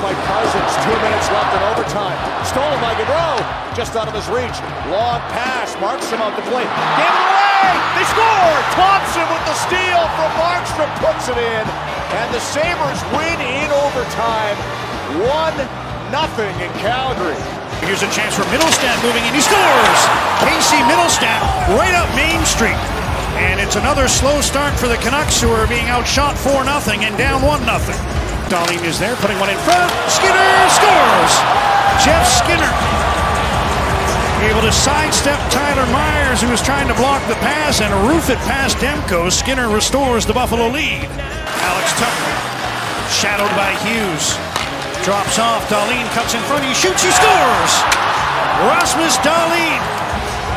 by Cousins. Two minutes left in overtime. Stolen by Gaudreau. Just out of his reach. Long pass. Markstrom out the plate. Gave it away. They score. Thompson with the steal from Markstrom puts it in. And the Sabres win in overtime. One nothing in Calgary. Here's a chance for Mittelstadt moving in. He scores! Casey Mittelstadt right up Main Street. And it's another slow start for the Canucks who are being outshot 4 0 and down 1 0. Dahlin is there, putting one in front. Skinner scores! Jeff Skinner able to sidestep Tyler Myers, who was trying to block the pass, and roof it past Demko. Skinner restores the Buffalo lead. Alex Tucker, shadowed by Hughes, drops off. Dahlin cuts in front. He shoots. He scores. Rasmus Dahlin.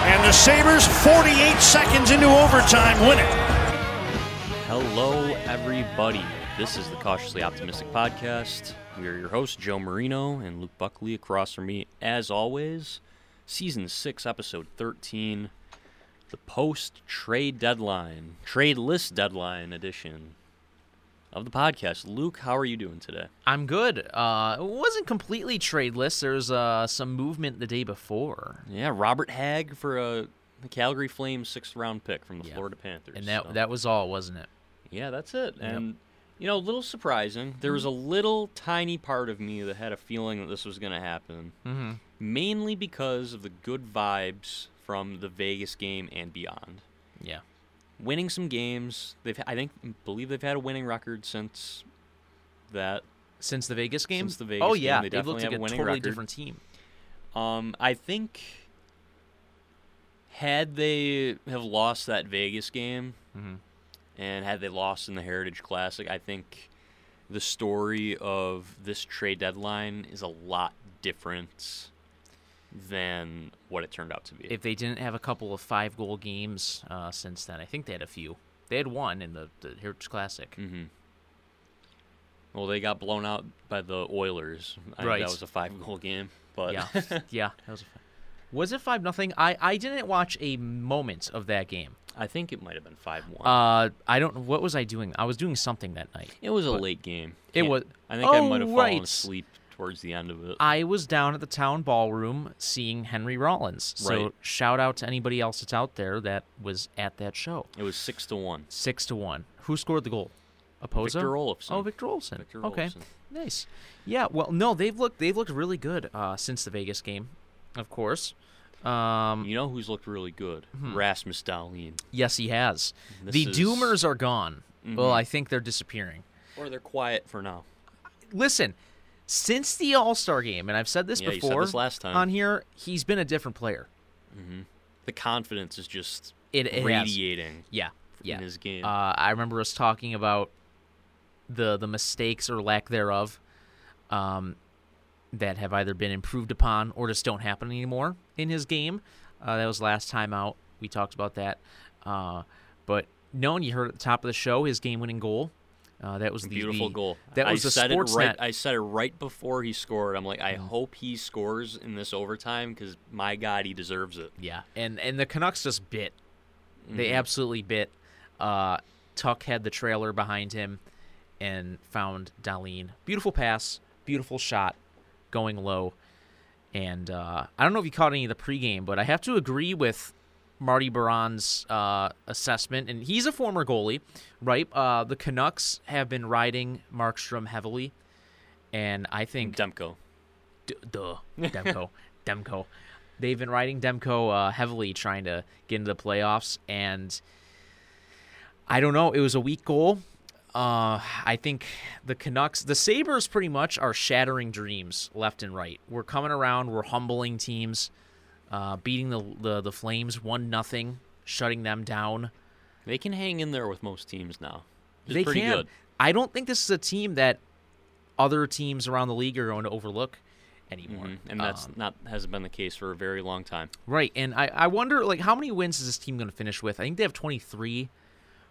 And the Sabres, 48 seconds into overtime, win it. Hello, everybody. This is the Cautiously Optimistic Podcast. We are your hosts, Joe Marino and Luke Buckley, across from me, as always. Season 6, Episode 13, the post trade deadline, trade list deadline edition of the podcast. Luke, how are you doing today? I'm good. Uh, it wasn't completely tradeless. There's uh, some movement the day before, Yeah, Robert Hagg for a the Calgary Flames sixth round pick from the Yeah. Florida Panthers. and that so- that was all, wasn't it? Yeah, that's it. And you know, a little surprising. There was a little tiny part of me that had a feeling that this was going to happen. Mm-hmm. Mainly because of the good vibes from the Vegas game and beyond. Yeah. Winning some games. They've I think believe they've had a winning record since that. Since the Vegas game. Since the Vegas oh yeah, they they've looked definitely have like a winning totally record. different team. Um, I think had they have lost that Vegas game, Mhm. And had they lost in the Heritage Classic, I think the story of this trade deadline is a lot different than what it turned out to be. If they didn't have a couple of five goal games uh, since then, I think they had a few. They had one in the, the Heritage Classic. hmm Well, they got blown out by the Oilers. I think Right. that was a five-goal game, but Yeah, yeah. That was. A, was it five nothing? I I didn't watch a moment of that game. I think it might have been five-one. Uh, I don't. What was I doing? I was doing something that night. it was a late game. It was- I think I Oh, might have fallen asleep towards the end of it. I was down at the town ballroom seeing Henry Rollins. So Right. shout out to anybody else that's out there that was at that show. It was six to one. Six to one. Who scored the goal? Opoza? Victor Olofsson. Oh, Victor Olson. Victor okay, Olofsson. nice. Yeah. Well, no, they've looked they've looked really good uh, since the Vegas game, of course. Um, You know who's looked really good? Hmm. Rasmus Dahlin. yes, he has. This the is- Doomers are gone. Well, Mhm. I think they're disappearing. Or they're quiet for now. Listen, since the All Star game, and I've said this Yeah, you said before this last time. on here, he's been a different player. The confidence is just It, it has. radiating Yeah, yeah. in his game. Uh, I remember us talking about the the mistakes or lack thereof um, that have either been improved upon or just don't happen anymore in his game. Uh, that was last time out. We talked about that. Uh, but no, and you heard at the top of the show his game-winning goal. Uh, that was the Beautiful the- goal. That I was the said it right. Sportsnet. I said it right before he scored. I'm like, I hope he scores in this overtime because my God, he deserves it. Yeah, and and the Canucks just bit. They Mhm. absolutely bit. Uh, Tuch had the trailer behind him and found Dahlin. Beautiful pass, beautiful shot, going low. And uh, I don't know if you caught any of the pregame, but I have to agree with Marty Biron's uh, assessment, and he's a former goalie, right? Uh, the Canucks have been riding Markstrom heavily, and I think Demko. D- duh, Demko, Demko. They've been riding Demko uh, heavily, trying to get into the playoffs, and I don't know. It was a weak goal. Uh, I think the Canucks, the Sabres, pretty much are shattering dreams left and right. We're coming around. We're humbling teams, uh, beating the the, the Flames one nothing, shutting them down. They can hang in there with most teams now. It's they can. good. I don't think this is a team that other teams around the league are going to overlook anymore. Mhm. And that's Um, not hasn't been the case for a very long time. Right, and I, I wonder like how many wins is this team going to finish with? I think they have 23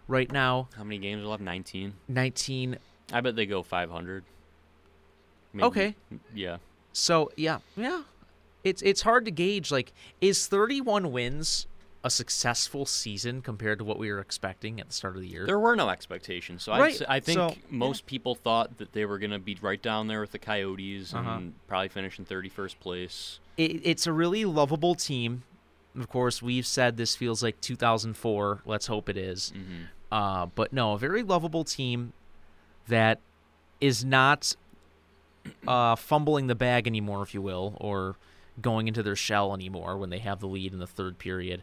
right now. How many games will have? 19. 19. I bet they go 500. Maybe. Okay. Yeah. So yeah, yeah. It's it's hard to gauge. Like, is 31 wins a successful season compared to what we were expecting at the start of the year. There were no expectations, so Right, I think so, most people thought that they were going to be right down there with the Coyotes and Uh-huh. probably finish in 31st place. it, it's a really lovable team. Of course, we've said this feels like 2004. Let's hope it is. Uh, but no, a very lovable team that is not uh, fumbling the bag anymore, if you will, or going into their shell anymore when they have the lead in the third period.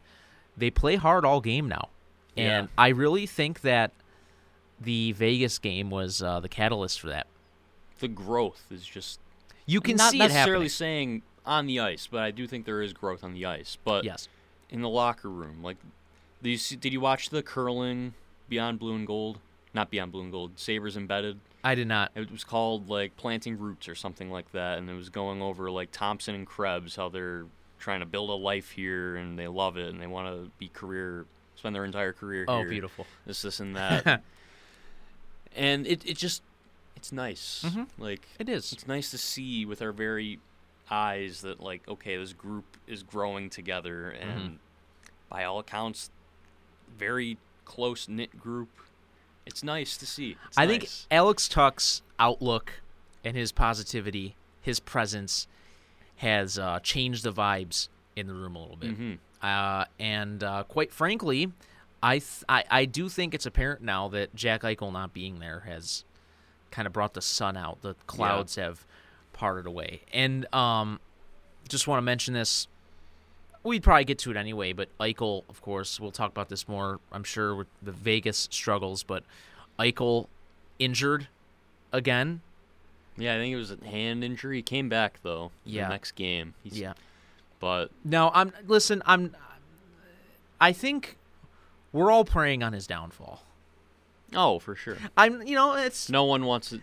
They play hard all game now, and Yeah. I really think that the Vegas game was uh, the catalyst for that. The growth is just You can not see it necessarily saying on the ice, but I do think there is growth on the ice. But Yes. in the locker room, like, did you, see, did you watch the curling Beyond Blue and Gold? Not Beyond Blue and Gold, Sabres Embedded. I did not. It was called like planting roots or something like that, and it was going over like Thompson and Krebs, how they're trying to build a life here and they love it and they want to be career, spend their entire career Oh, here. beautiful. This, this, and that. and it it just it's nice. Mhm. Like It is. it's nice to see with our very eyes that like okay, this group is growing together and by all accounts, very close knit group. It's nice to see. It's I think. Alex Tuch's outlook and his positivity, his presence, has uh, changed the vibes in the room a little bit. Mhm. Uh, and uh, quite frankly, I, th- I I do think it's apparent now that Jack Eichel not being there has kind of brought the sun out. The clouds have parted away. And um, just want to mention this. We'd probably get to it anyway, but Eichel, of course, we'll talk about this more, I'm sure, with the Vegas struggles. But Eichel injured again. Yeah, I think it was a hand injury. He came back though. Yeah. The next game. He's, Yeah. But No, I'm listen. I'm. I think we're all praying on his downfall. oh, for sure. I'm. You know, it's No one wants it.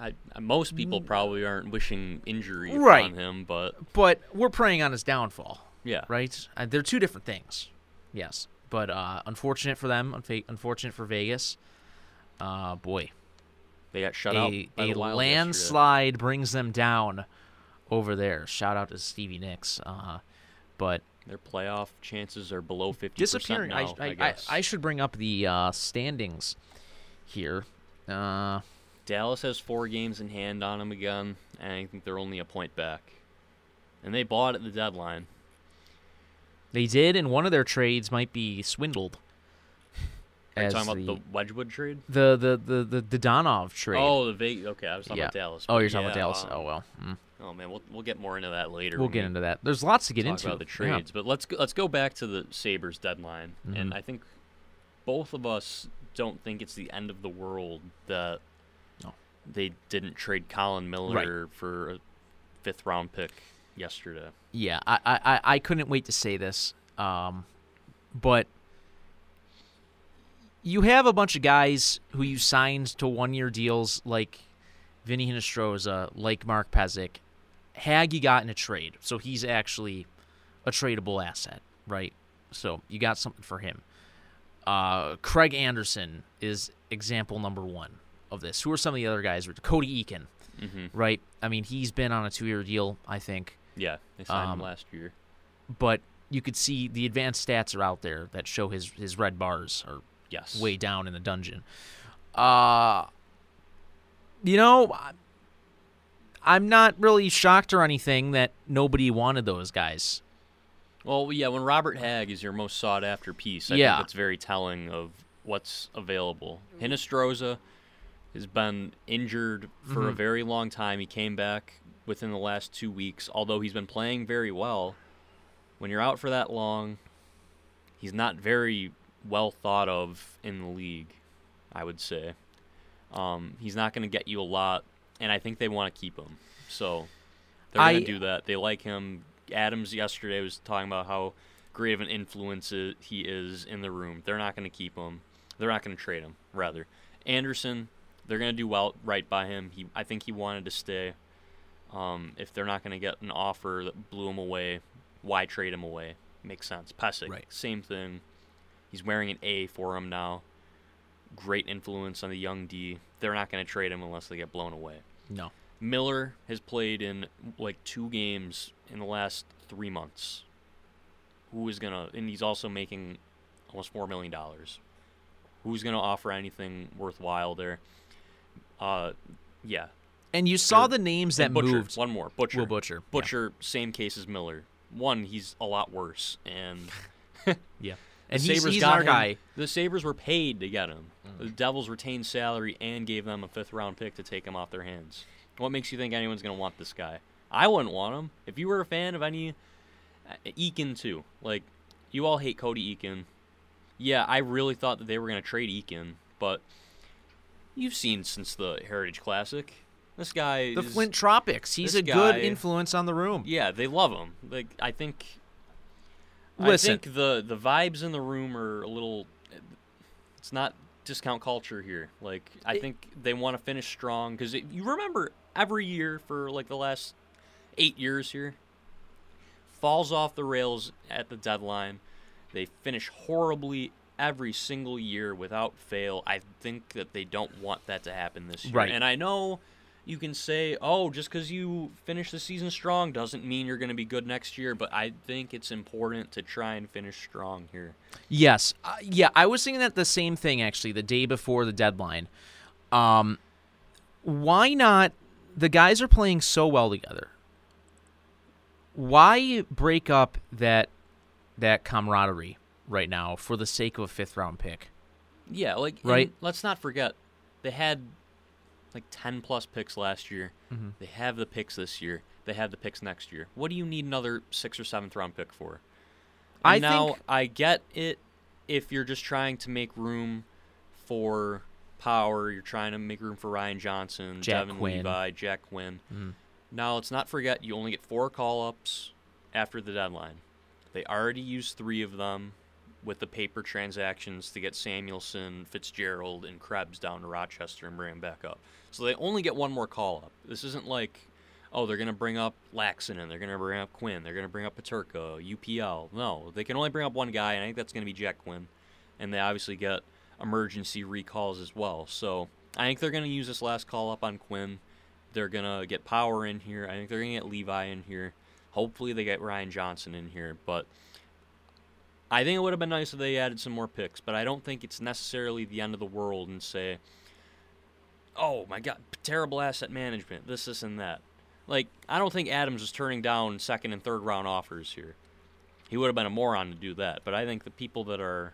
I, most people probably aren't wishing injury Right. on him, but but we're praying on his downfall, yeah, right? Uh, they're two different things. Yes, but uh, unfortunate for them. Unfa- unfortunate for Vegas. Uh, boy, they got shut out a, by a landslide brings them down over there. Shout out to Stevie Nicks. Uh, but. Their playoff chances are below fifty disappearing. Now, I, I, I, I. I should bring up the uh, standings here. Uh, Dallas has four games in hand on them again, and I think they're only a point back. And they bought at the deadline. they did, and one of their trades might be swindled. Are you talking the, about the Wedgewood trade? the the the the, the Donov trade. Oh, the Vegas. Okay, I was talking yeah. about Dallas. Oh, you're talking about Dallas. um, oh well. Mm. Oh man, we'll we'll get more into that later. We'll get into that. There's lots to get talk into. about the Yeah. trades, but let's go, let's go back to the Sabres deadline, and Mhm. I think both of us don't think it's the end of the world that. They didn't trade Colin Miller for a fifth round pick yesterday. Yeah, I, I, I- couldn't wait to say this. Um, but you have a bunch of guys who you signed to one year deals like Vinny Hinostroza, like Mark Pysyk. Hagg you got in a trade, so he's actually a tradable asset, right? So you got something for him. Uh, Craig Anderson is example number one of this. Who are some of the other guys? Cody Eakin, hmm right? I mean, he's been on a two year deal, I think Yeah, they signed Um, him last year. but you could see the advanced stats are out there that show his his red bars are Yes, way down in the dungeon. Uh you know, I'm not really shocked or anything that nobody wanted those guys. Well, yeah, when Robert Hagg is your most sought after piece, I Yeah. think that's very telling of what's available. Hinostroza has been injured for Mm-hmm. a very long time. He came back within the last two weeks, although he's been playing very well. When you're out for that long, he's not very well thought of in the league, I would say. Um, he's not going to get you a lot, and I think they want to keep him. So they're going to do that. They like him. Adams yesterday was talking about how great of an influence he is in the room. They're not going to keep him. They're not going to trade him. Rather, Anderson, they're going to do well right by him. He, I think he wanted to stay. Um, if they're not going to get an offer that blew him away, why trade him away? Makes sense. Pysyk, Right. same thing. He's wearing an A for him now. Great influence on the young D. They're not going to trade him unless they get blown away. No. Miller has played in like two games in the last three months. who is gonna, and he's also making almost four million dollars. Who's gonna offer anything worthwhile there? Uh, yeah. And you saw Or- the names that Butcher, moved. One more, Butcher. Will Butcher, yeah. Butcher, same case as Miller. One, he's a lot worse, and Yeah. the And he's, Sabres he's got our him- guy. Mm. The Sabres were paid to get him. The Devils retained salary and gave them a fifth round pick to take him off their hands. What makes you think anyone's going to want this guy? I wouldn't want him. If you were a fan of any uh, Eakin too, like you all hate Cody Eakin. Yeah, I really thought that they were going to trade Eakin, but you've seen since the Heritage Classic, this guy The is, Flint Tropics. He's a good influence on the room. Yeah, they love him. Like I think. Listen. I think the the vibes in the room are a little. It's not discount culture here. Like I think they want to finish strong because you remember every year for like the last eight years here, falls off the rails at the deadline. They finish horribly every single year without fail. I think that they don't want that to happen this year. Right. And I know you can say, oh, just because you finish the season strong doesn't mean you're going to be good next year, but I think it's important to try and finish strong here. Yes. Uh, yeah, I was thinking that the same thing actually the day before the deadline. Um why not the guys are playing so well together. Why break up that that camaraderie right now for the sake of a fifth round pick? Yeah, like Right. let's not forget they had like 10 plus picks last year. Mm-hmm. They have the picks this year. They have the picks next year. What do you need another 6th or 7th round pick for? I now think- I get it if you're just trying to make room for power, you're trying to make room for Ryan Johnson, Jack Devin Quinn. Levi, Jack Quinn. Mhm. Now let's not forget you only get four call ups after the deadline. They already used three of them with the paper transactions to get Samuelsson, Fitzgerald, and Krebs down to Rochester and bring them back up. So they only get one more call up. This isn't like, oh, they're going to bring up Laxon and they're going to bring up Quinn, they're going to bring up Peterka, UPL. No, they can only bring up one guy, and I think that's going to be Jack Quinn. And they obviously get emergency recalls as well. So I think they're going to use this last call up on Quinn. They're going to get Power in here. I think they're going to get Levi in here. Hopefully they get Ryan Johnson in here. But I think it would have been nice if they added some more picks, but I don't think it's necessarily the end of the world and say, oh my God, terrible asset management, this, this, and that. Like, I don't think Adams is turning down second and third round offers here. He would have been a moron to do that, but I think the people that are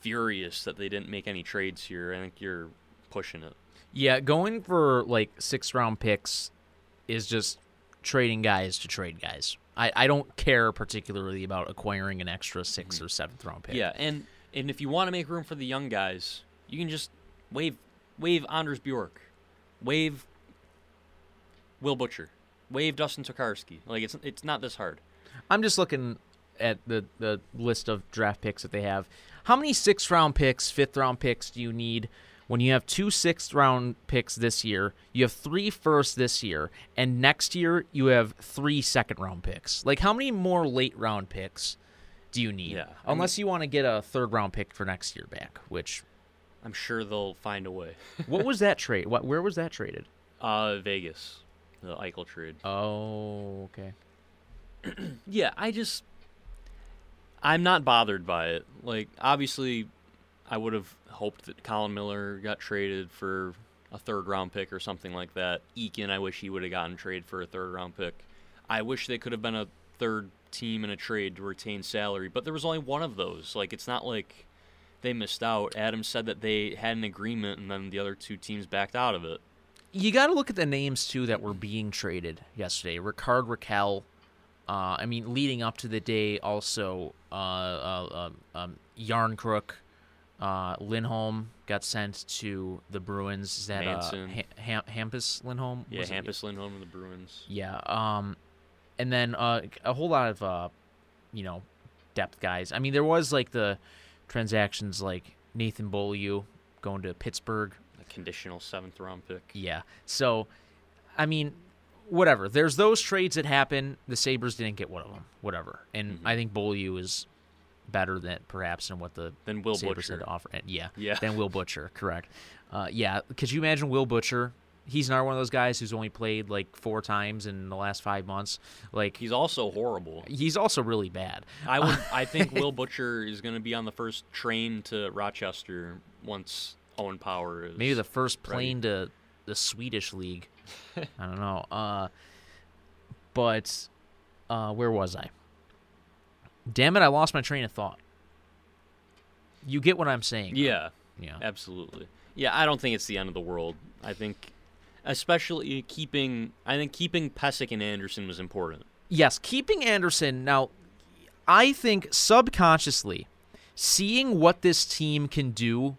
furious that they didn't make any trades here, I think you're pushing it. Yeah, going for like six round picks is just trading guys to trade guys. I, I don't care particularly about acquiring an extra 6th mm-hmm. or seventh round pick. Yeah, and and if you want to make room for the young guys, you can just wave wave Anders Bjork, wave Will Butcher, wave Dustin Tokarski. Like it's it's not this hard. I'm just looking at the, the list of draft picks that they have. How many sixth round picks, fifth round picks do you need when you have two sixth round picks this year? You have three first this year, and next year you have three second round picks. Like, how many more late round picks do you need? Yeah, I Unless you want to get a third round pick for next year back, which. I'm sure they'll find a way. What was that trade? What? Where was that traded? uh, Vegas, the Eichel trade. Oh, okay. Yeah, I just I'm not bothered by it. Like obviously I would have hoped that Colin Miller got traded for a third round pick or something like that. Eakin, I wish he would have gotten traded for a third round pick. I wish they could have been a third team in a trade to retain salary, but there was only one of those. Like it's not like they missed out. Adams said that they had an agreement and then the other two teams backed out of it. you got to look at the names too that were being traded yesterday. Rickard Rakell. Uh, I mean, leading up to the day, also uh, uh, um, um, uh, Lindholm got sent to the Bruins. Is that uh, Manson. ha- Ham- Hampus Lindholm? Yeah, Was it? Hampus Lindholm and the Bruins. Yeah. Um, and then uh, a whole lot of uh, you know, depth guys. I mean, there was like the transactions like Nathan Beaulieu going to Pittsburgh. A conditional seventh round pick. Yeah. So, I mean, whatever. There's those trades that happen. The Sabres didn't get one of them. Whatever. And Mm-hmm. I think Beaulieu is better than perhaps than what the Then Will Sabres Butcher. had to offer. And yeah. Yeah. Than Will Butcher. Correct. Uh, yeah. Could you imagine Will Butcher He's not one of those guys who's only played like four times in the last five months. Like He's also horrible. he's also really bad. I would. I think Will Butcher is going to be on the first train to Rochester once Owen Power is. Maybe the first ready. plane to the Swedish league. I don't know. Uh, but uh, where was I? Damn it! I lost my train of thought. You get what I'm saying? Yeah, Yeah. absolutely. Yeah, I don't think it's the end of the world. I think, especially keeping. I think keeping Pysyk and Anderson was important. Yes, keeping Anderson now. I think subconsciously, seeing what this team can do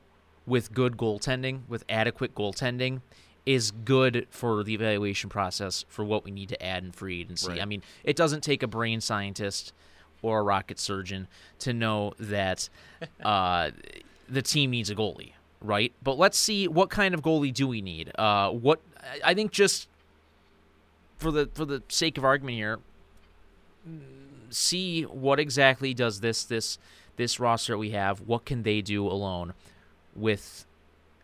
with good goaltending, with adequate goaltending, is good for the evaluation process for what we need to add in free agency. Right. I mean, it doesn't take a brain scientist or a rocket surgeon to know that uh, the team needs a goalie, right? But let's see what kind of goalie do we need. Uh, what I think just for the for the sake of argument here, see what exactly does this this this roster we have. What can they do alone with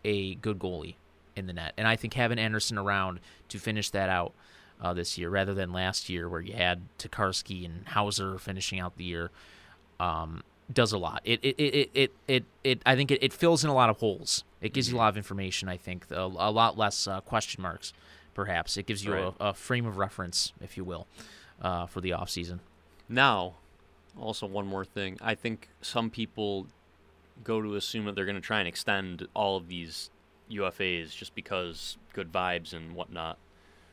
a good goalie in the net? And I think having Anderson around to finish that out uh, this year, rather than last year where you had Tokarski and Houser finishing out the year, um, does a lot. It it it it it, it, I think it, it fills in a lot of holes. It gives you a lot of information. I think a, a lot less uh, question marks. Perhaps it gives you Right. a, a frame of reference, if you will, uh, for the offseason. Now, also one more thing. I think some people go to assume that they're going to try and extend all of these UFAs just because good vibes and whatnot.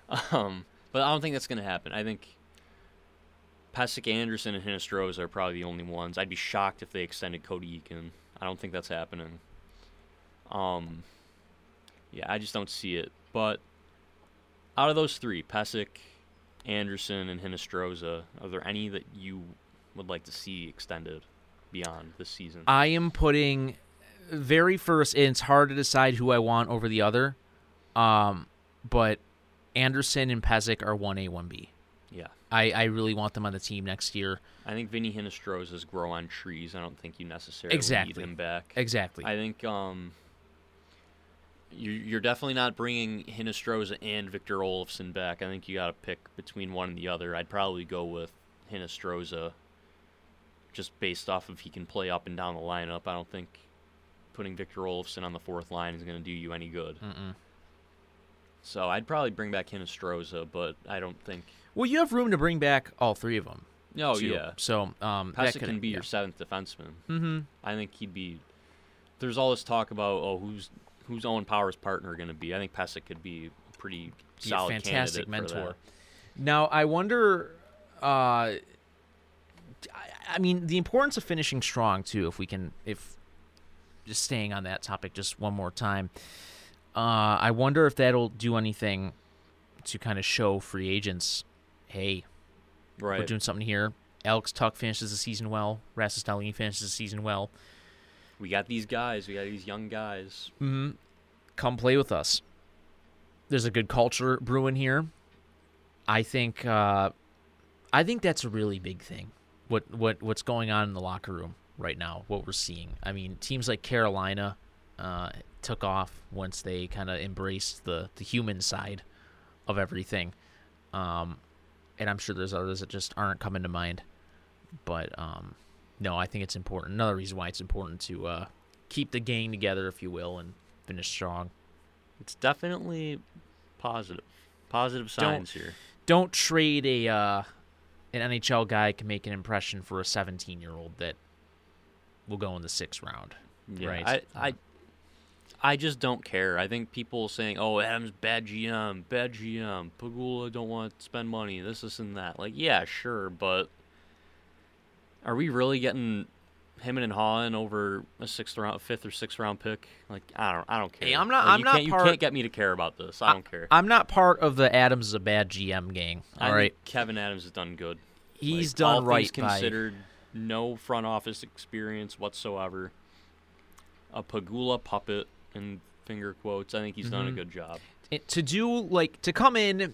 Um, but I don't think that's going to happen. I think Pysyk Anderson and Hinostroza are probably the only ones. I'd be shocked if they extended Cody Eakin. I don't think that's happening. Um, yeah, I just don't see it. But out of those three, Pysyk, Anderson, and Hinostroza, are there any that you would like to see extended beyond this season? I am putting very first. And it's hard to decide who I want over the other, um, but Anderson and Pysyk are one A, one B. yeah. I, I really want them on the team next year. I think Vinny Hinostroza's grow on trees. I don't think you necessarily Exactly. need him back. Exactly. I think um, you, you're definitely not bringing Hinostroza and Victor Olofsson back. I think you got to pick between one and the other. I'd probably go with Hinostroza just based off of he can play up and down the lineup. I don't think putting Victor Olofsson on the fourth line is going to do you any good. Mm-mm. So I'd probably bring back Hinostroza, but I don't think. well, you have room to bring back all three of them. Oh too. yeah, So um, Pysyk can be yeah. your seventh defenseman. Mm-hmm. I think he'd be. There's all this talk about oh who's who's Owen Power's partner going to be. I think Pysyk could be a pretty Be a solid fantastic candidate for mentor. Now I wonder. Uh, I, I mean, the importance of finishing strong too. If we can, if just staying on that topic just one more time, uh, I wonder if that'll do anything to kind of show free agents, hey, we're doing something here. Alex Tuch finishes the season well. Rasmus Dahlin finishes the season well. We got these guys. We got these young guys. Mm-hmm. Come play with us. There's a good culture brewing here. I think. Uh, I think that's a really big thing. What what what's going on in the locker room right now? What we're seeing. I mean, teams like Carolina uh, took off once they kind of embraced the the human side of everything. Um, and I'm sure there's others that just aren't coming to mind. But um, no, I think it's important. Another reason why it's important to uh, keep the gang together, if you will, and finish strong. It's definitely positive. Positive signs here. Don't trade a uh, an NHL guy can make an impression for a 17 year old that will go in the sixth round. Yeah, Right. I, I, I just don't care. I think people saying, "Oh, Adams bad GM, bad GM, Pegula don't want to spend money, this, this, and that." Like, yeah, sure, but are we really getting him and Holland over a sixth round, fifth or sixth round pick? Like, I don't, I don't care. Hey, I'm not- Like, I'm you not Can't, part- You can't get me to care about this. I don't care. I'm not part of the Adams is a bad GM gang. I All think Kevin Adams has done good. he's Like, done all right things by. considered, no front office experience whatsoever. A Pegula puppet in finger quotes. I think he's done a Mhm. good job. it- to do like to come in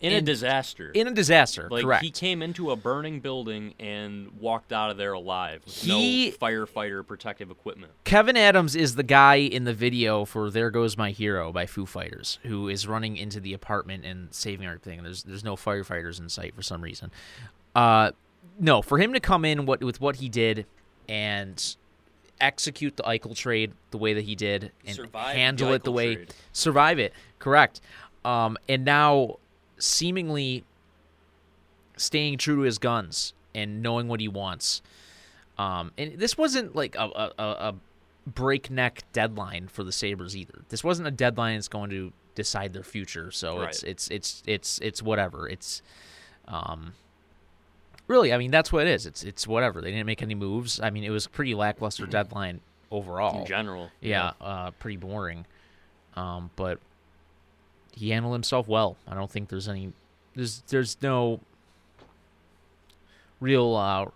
in a and- disaster. in a disaster. like correct. he came into a burning building and walked out of there alive with He- no firefighter protective equipment. Kevin Adams is the guy in the video for "There Goes My Hero" by Foo Fighters, who is running into the apartment and saving everything. There's there's no firefighters in sight for some reason. Uh, no, for him to come in what with what he did and execute the Eichel trade the way that he did and Survive the handle it the way trade. survive it, correct. Um, and now seemingly staying true to his guns and knowing what he wants. Um, and this wasn't like a, a, a, breakneck deadline for the Sabres either. This wasn't a deadline that's going to decide their future. So it's it's it's it's it's whatever. It's um really, I mean that's what it is. It's it's whatever. They didn't make any moves. I mean it was a pretty lackluster deadline overall. In general, Yeah, uh, pretty boring. Um, but he handled himself well. I don't think there's any there's there's no real uh,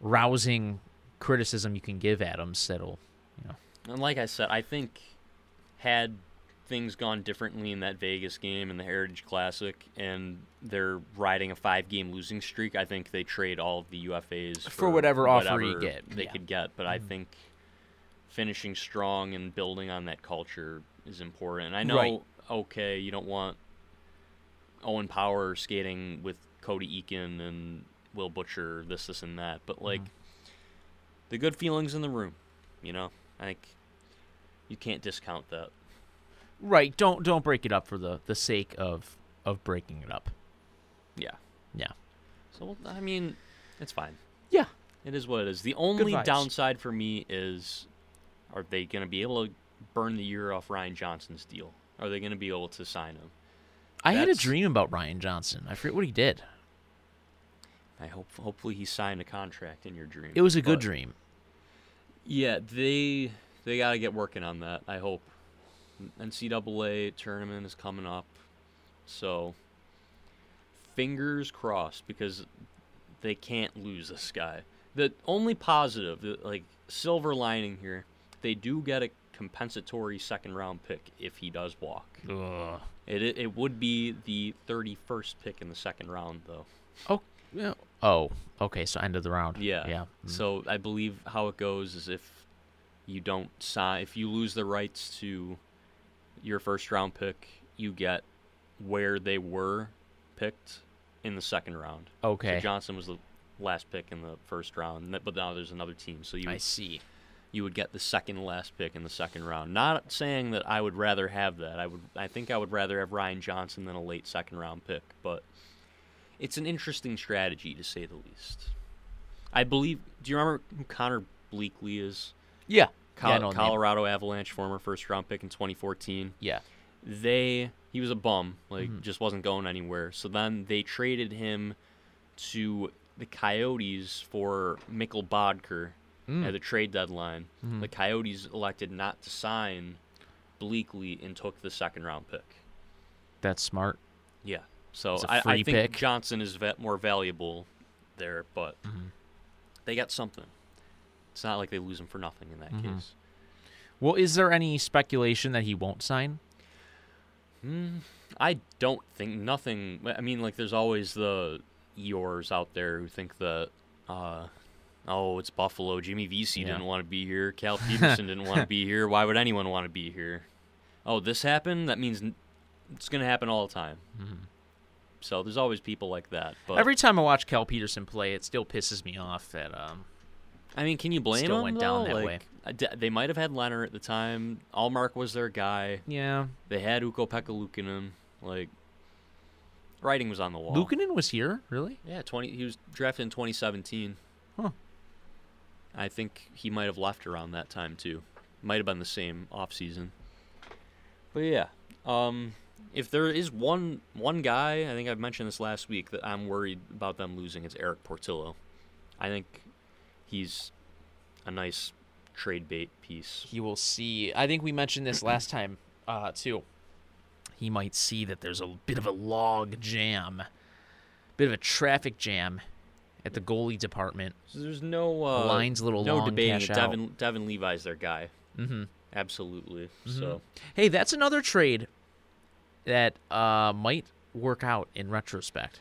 rousing criticism you can give Adams that'll you know And like I said, I think had things gone differently in that Vegas game and the Heritage Classic, and they're riding a five-game losing streak, I think they trade all of the UFAs For whatever offer you get, They yeah. Mm-hmm. could get, but I think finishing strong and building on that culture is important. I know, Right. okay, you don't want Owen Power skating with Cody Eakin and Will Butcher, this, this, and that, but like the good feelings in the room, you know. I think you can't discount that. Right don't don't break it up for the the sake of of breaking it up Yeah. yeah So I mean, it's fine. yeah It is what it is. The only downside for me is, are they going to be able to burn the year off Ryan Johnson's deal? Are they going to be able to sign him? I had a dream about Ryan Johnson I forget what he did I hope. Hopefully, he signed a contract in your dream. it was a good dream Yeah, they they got to get working on that. I hope. NCAA tournament is coming up, so fingers crossed because they can't lose this guy. The only positive, like silver lining here, they do get a compensatory second round pick if he does walk. Ugh. It it, it would be the 31st pick in the second round though. oh yeah. oh okay so end of the round Yeah. yeah mm. So I believe how it goes is if you don't sign, if you lose the rights to your first round pick, you get where they were picked in the second round. okay So Johnson was the last pick in the first round, but now there's another team, so you I see you would get the second last pick in the second round. Not saying that I would rather have that. I would I think I would rather have Ryan Johnson than a late second round pick, but it's an interesting strategy to say the least. I believe do you remember who Connor Bleackley is? yeah Col- yeah, know name. Colorado Avalanche former first round pick in 2014 yeah they he was a bum like Mm-hmm. just wasn't going anywhere so then they traded him to the coyotes for Mikkel Boedker Mm. at the trade deadline Mm-hmm. the coyotes elected not to sign Bleackley and took the second round pick that's smart yeah so I, I, think pick. johnson is more valuable there but Mm-hmm. they got something it's not like they lose him for nothing in that Mm-hmm. case Well, is there any speculation that he won't sign? I don't think nothing. I mean, like there's always the Eeyores out there who think that, uh, oh, it's Buffalo. Jimmy Vesey Yeah. didn't want to be here. Cal Peterson didn't want to be here. Why would anyone want to be here? Oh, this happened. That means it's gonna happen all the time. So there's always people like that. But Every time I watch Cal Petersen play, it still pisses me off that um I mean, can you blame Still them? went down though? that like, way. D- They might have had Leonard at the time. Ullmark was their guy. yeah. They had Ukko-Pekka Like, writing was on the wall. Luukkonen was here, really? Yeah, twenty. He was drafted in 2017. Huh. I think he might have left around that time too. Might have been the same off season. But yeah, um, if there is one one guy, I think I've mentioned this last week that I'm worried about them losing. It's Erik Portillo. I think he's a nice trade bait piece. He will see. I think we mentioned this last time uh too. He might see that there's a bit of a log jam, bit of a traffic jam at the goalie department. So there's no uh, line's a little no long, debating cash it. out. Devin Devin Levi's their guy. Mm-hmm. Absolutely. So Hey, that's another trade that uh might work out in retrospect.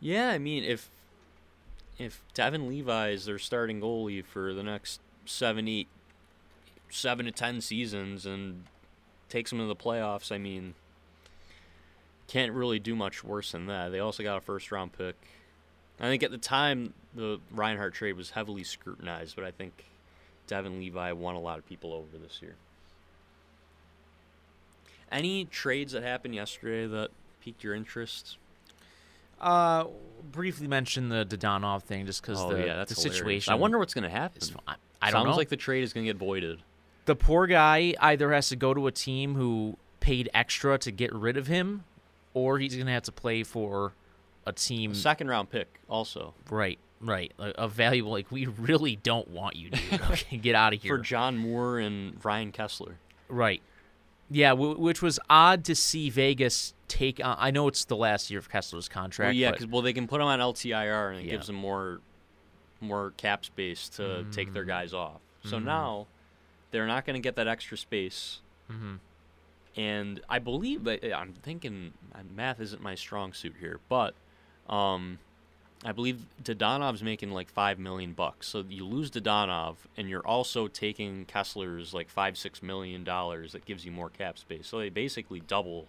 Yeah, I mean, if if Devin Levi is their starting goalie for the next seven, eight, seven to ten seasons and takes them to the playoffs, I mean, can't really do much worse than that. They also got a first round pick. I think at the time the Reinhart trade was heavily scrutinized, but I think Devin Levi won a lot of people over this year. Any trades that happened yesterday that piqued your interest? Uh, briefly mention the Dadonov thing just because oh the, yeah, that's the situation. I wonder what's going to happen. is fine. I don't Sounds know. like the trade is going to get voided. the poor guy either has to go to a team who paid extra to get rid of him, or he's gonna have to play for a team. Second round pick, also Right, right. A, a valuable. Like we really don't want you, dude. Okay, get out of here. for John Moore and Ryan Kesler. Right. Yeah, w- which was odd to see Vegas take on. I know it's the last year of Kesler's contract. Well, yeah, because well, they can put him on LTIR and it Yeah. gives them more more cap space to take Mm. their guys off. So Mm-hmm. now they're not going to get that extra space. Mm-hmm. And I believe that I'm thinking uh, math isn't my strong suit here, but um, I believe Dadonov's making like five million bucks. So you lose Dadonov, and you're also taking Kesler's like five six million dollars. That gives you more cap space. So they basically double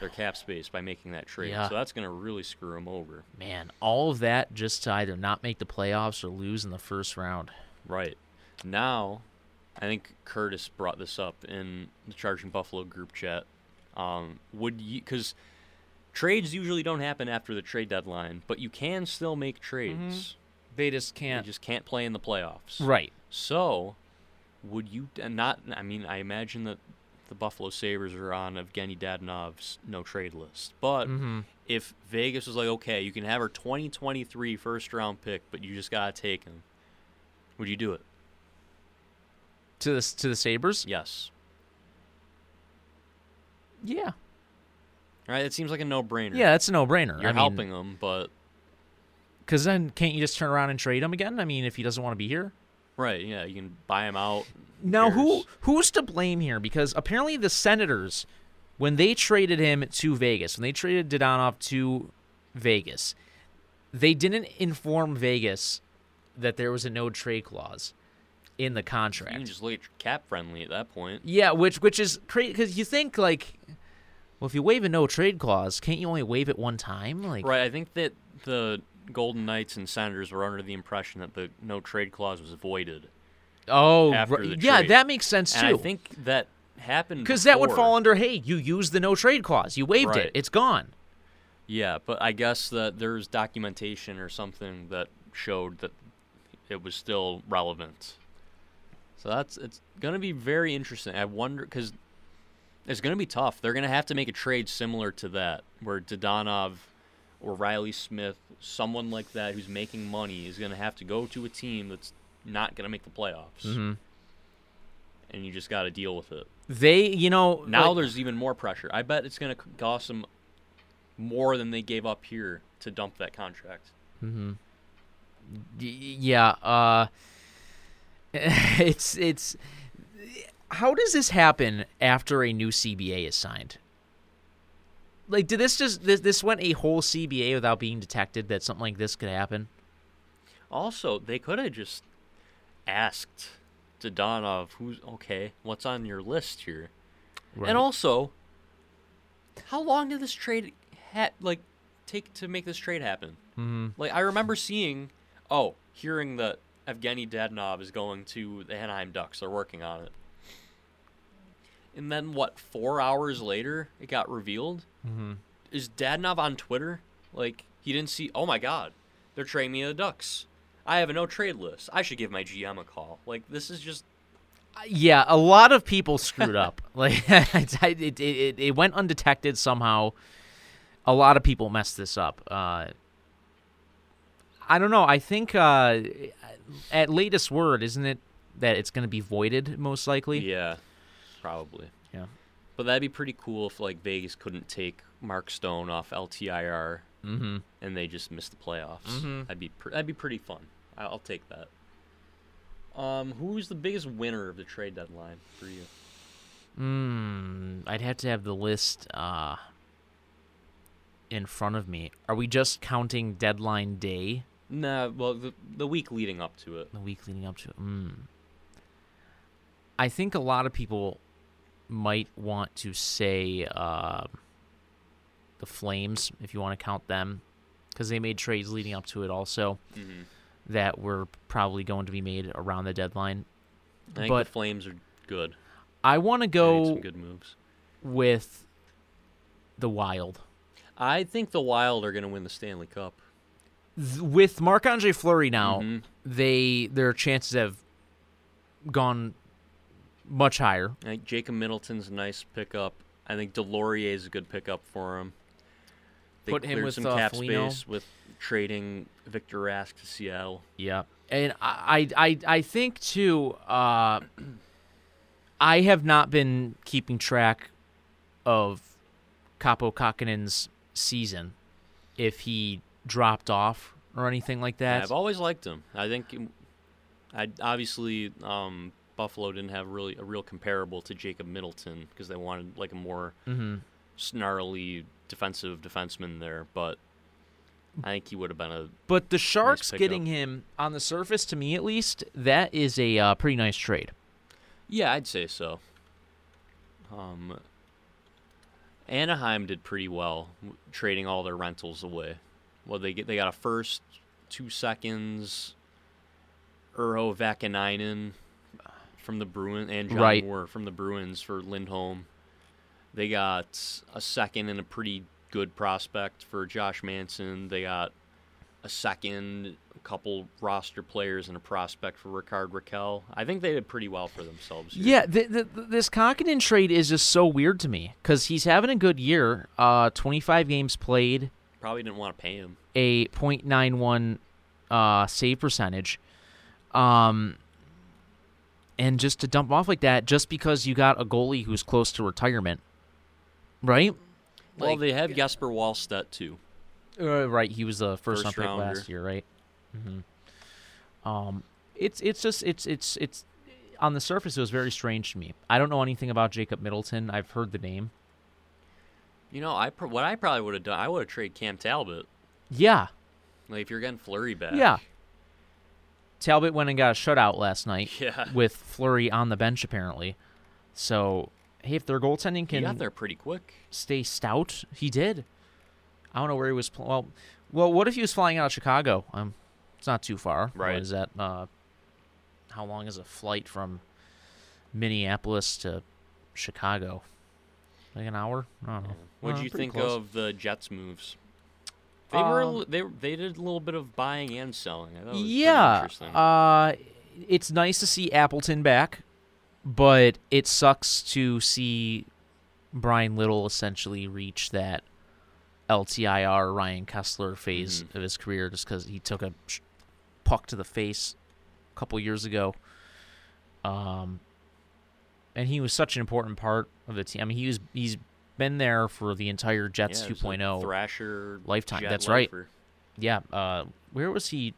their cap space by making that trade. Yeah. So that's going to really screw them over. man, all of that just to either not make the playoffs or lose in the first round. Right. Now, I think Curtis brought this up in the Charging Buffalo group chat. Um, would you, because trades usually don't happen after the trade deadline, but you can still make trades. They just can't. just can't play in the playoffs. Right. So, would you and not? I mean, I imagine that the Buffalo Sabres are on Evgeny Dadonov's no trade list. But Mm-hmm. if Vegas was like, okay, you can have our 2023 first round pick, but you just gotta take him, would you do it? To the to the Sabres. Yes. Yeah. All right, it seems like a no-brainer. Yeah, that's a no-brainer. you're I helping him, but Because then can't you just turn around and trade him again? I mean, if he doesn't want to be here. Right, yeah, you can buy him out. Now, who who's to blame here? Because apparently the Senators, when they traded him to Vegas, when they traded Dadonov to Vegas, they didn't inform Vegas that there was a no trade clause in the You contract. can just look at your cap friendly at that point. yeah, which which is crazy because you think like, well, if you waive a no trade clause, can't you only waive it one time? Like, Right, I think that the Golden Knights and Senators were under the impression that the no trade clause was voided. oh, After right- the yeah, that makes sense And too. I think that happened because that would fall under hey, you used the no trade clause, you waived Right. it, it's gone. Yeah, but I guess that there's documentation or something that showed that it was still relevant. So that's it's gonna be very interesting. I wonder because it's gonna be tough. They're gonna have to make a trade similar to that, where Dadonov or Reilly Smith, someone like that who's making money, is gonna have to go to a team that's not gonna make the playoffs, Mhm. and you just got to deal with it. They, you know, Now like- there's even more pressure. I bet it's going to cost them more than they gave up here to dump that contract. Y- yeah uh it's it's how does this happen after a new cba is signed like did this just this, this went a whole cba without being detected that something like this could happen Also, they could have just asked Dadonov, who's okay, what's on your list here? And also, how long did this trade ha- like take to make this trade happen? mm-hmm. Like I remember seeing, oh, hearing that Evgeny Dadonov is going to the Anaheim Ducks. They're working on it. And then what? Four hours later, it got revealed. Mhm. Is Dadonov on Twitter? Like he didn't see? Oh my God, they're trading me the Ducks. I have a no trade list. I should give my GM a call. Like this is just yeah a lot of people screwed up like it, it, it, it went undetected somehow a lot of people messed this up uh i don't know i think uh at latest word isn't it that it's going to be voided most likely yeah, probably. Yeah. But that'd be pretty cool if like Vegas couldn't take Mark Stone off LTIR mm-hmm and they just missed the playoffs. Mhm. That'd be pr- that'd be pretty fun. I- I'll take that. Um, who's the biggest winner of the trade deadline for you? Mm, I'd have to have the list. Uh, in front of me. Are we just counting deadline day? Nah, well, the the week leading up to it. The week leading up to it. Mm. I think a lot of people might want to say uh, the Flames, if you want to count them, because they made trades leading up to it also Mm-hmm. that were probably going to be made around the deadline. I think But- the Flames are good. I want to go good moves. with the Wild. I think the Wild are going to win the Stanley Cup. With Marc Andre Fleury now, Mhm. they their chances have gone much higher. I think Jacob Middleton's a nice pickup. I think Deslauriers is a good pickup for him. They Put him with, some uh, cap Foligno. space with trading Victor Rask to Seattle. Yeah, and I I I, think too. Uh, I have not been keeping track of Kaapo Kahkonen's season, if he dropped off or anything like Yeah, that. I've always liked him. I think I obviously um, Buffalo didn't have really a real comparable to Jacob Middleton because they wanted like a more hmm snarly defensive defenseman there, but I think he would have been a But the Sharks pickup. getting him on the surface, to me at least, that is a uh, pretty nice trade. yeah, I'd say so. Um, Anaheim did pretty well trading all their rentals away. Well, they get they got a first, two seconds, Urho Vaakanainen from the Bruins and John Right. Moore from the Bruins for Lindholm. They got a second and a pretty good prospect for Josh Manson. They got a second, a couple roster players, and a prospect for Rickard Rakell. I think they did pretty well for themselves. Here. Yeah, th- th- th- this Kahkonen trade is just so weird to me because he's having a good year. Uh, 25 games played, Probably didn't want to pay him. a .91 uh, save percentage. Um, and just to dump off like that, just because you got a goalie who's close to retirement, right? Well, Like- they have Jesper Wallstedt too. Uh, right, he was the first, First round pick last year, right? hmm Um, it's it's just it's it's it's on the surface it was very strange to me. I don't know anything about Jacob Middleton. I've heard the name. You know, I pr- what I probably would have done, I would have traded Cam Talbot. Yeah, Like if you're getting Fleury back. yeah. Talbot went and got a shutout last night Yeah. with Fleury on the bench apparently. So hey, if their goaltending He can got there pretty quick. stay stout, he did. I don't know where he was. Pl- well, well, what if he was flying out of Chicago? Um, it's not too far. Right. What is that? Uh, how long is a flight from Minneapolis to Chicago? Like an hour? I don't know. What'd Uh, you think close. of the Jets moves? They were Um, li- they they did a little bit of buying and selling. Yeah. interesting. Uh, it's nice to see Appleton back, but it sucks to see Bryan Little essentially reach that LTIR Ryan Kesler phase Mhm. of his career just because he took a puck to the face a couple years ago. Um, and he was such an important part of the team. I mean, he was he's been there for the entire Jets yeah, it was a 2.0 Thrasher lifetime, Jet that's right. lifer. Yeah. Uh, where was he?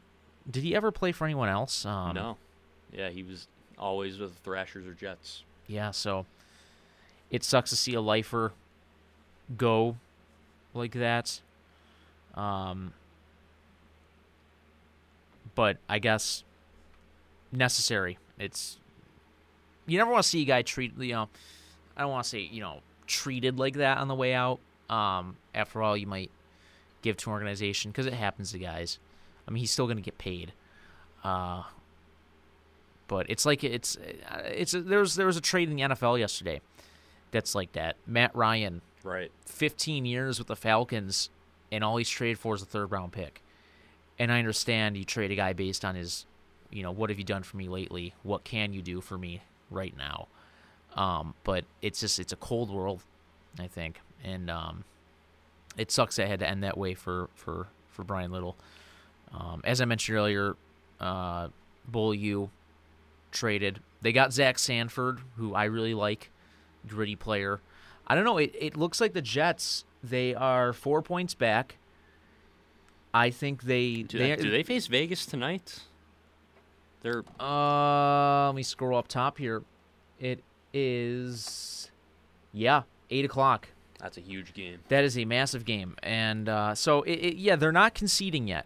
Did he ever play for anyone else? Um, no. Yeah, he was always with Thrashers or Jets. Yeah. So it sucks to see a lifer go like that. Um, but I guess necessary. It's you never want to see a guy treat you know. I don't want to say you know treated like that on the way out. Um, after all, you might give to an organization because it happens to guys. I mean, he's still going to get paid. Uh, but it's like it's it's there was there was a trade in the NFL yesterday that's like that. Matt Ryan, Right. 15 years with the Falcons, and all he's traded for is a third round pick. And I understand you trade a guy based on his, you know, what have you done for me lately? What can you do for me right now? Um, but it's just it's a cold world, I think, and um, it sucks that it had to end that way for for for Bryan Little. Um, as I mentioned earlier, uh, Bull U traded. They got Zach Sanford, who I really like, gritty player. I don't know. It, it looks like the Jets. They are four points back. I think they Do they, they, do they face Vegas tonight? They're Uh, let me scroll up top here. It is, yeah, eight o'clock. That's a huge game. That is a massive game, and uh, so it, it, yeah, they're not conceding yet.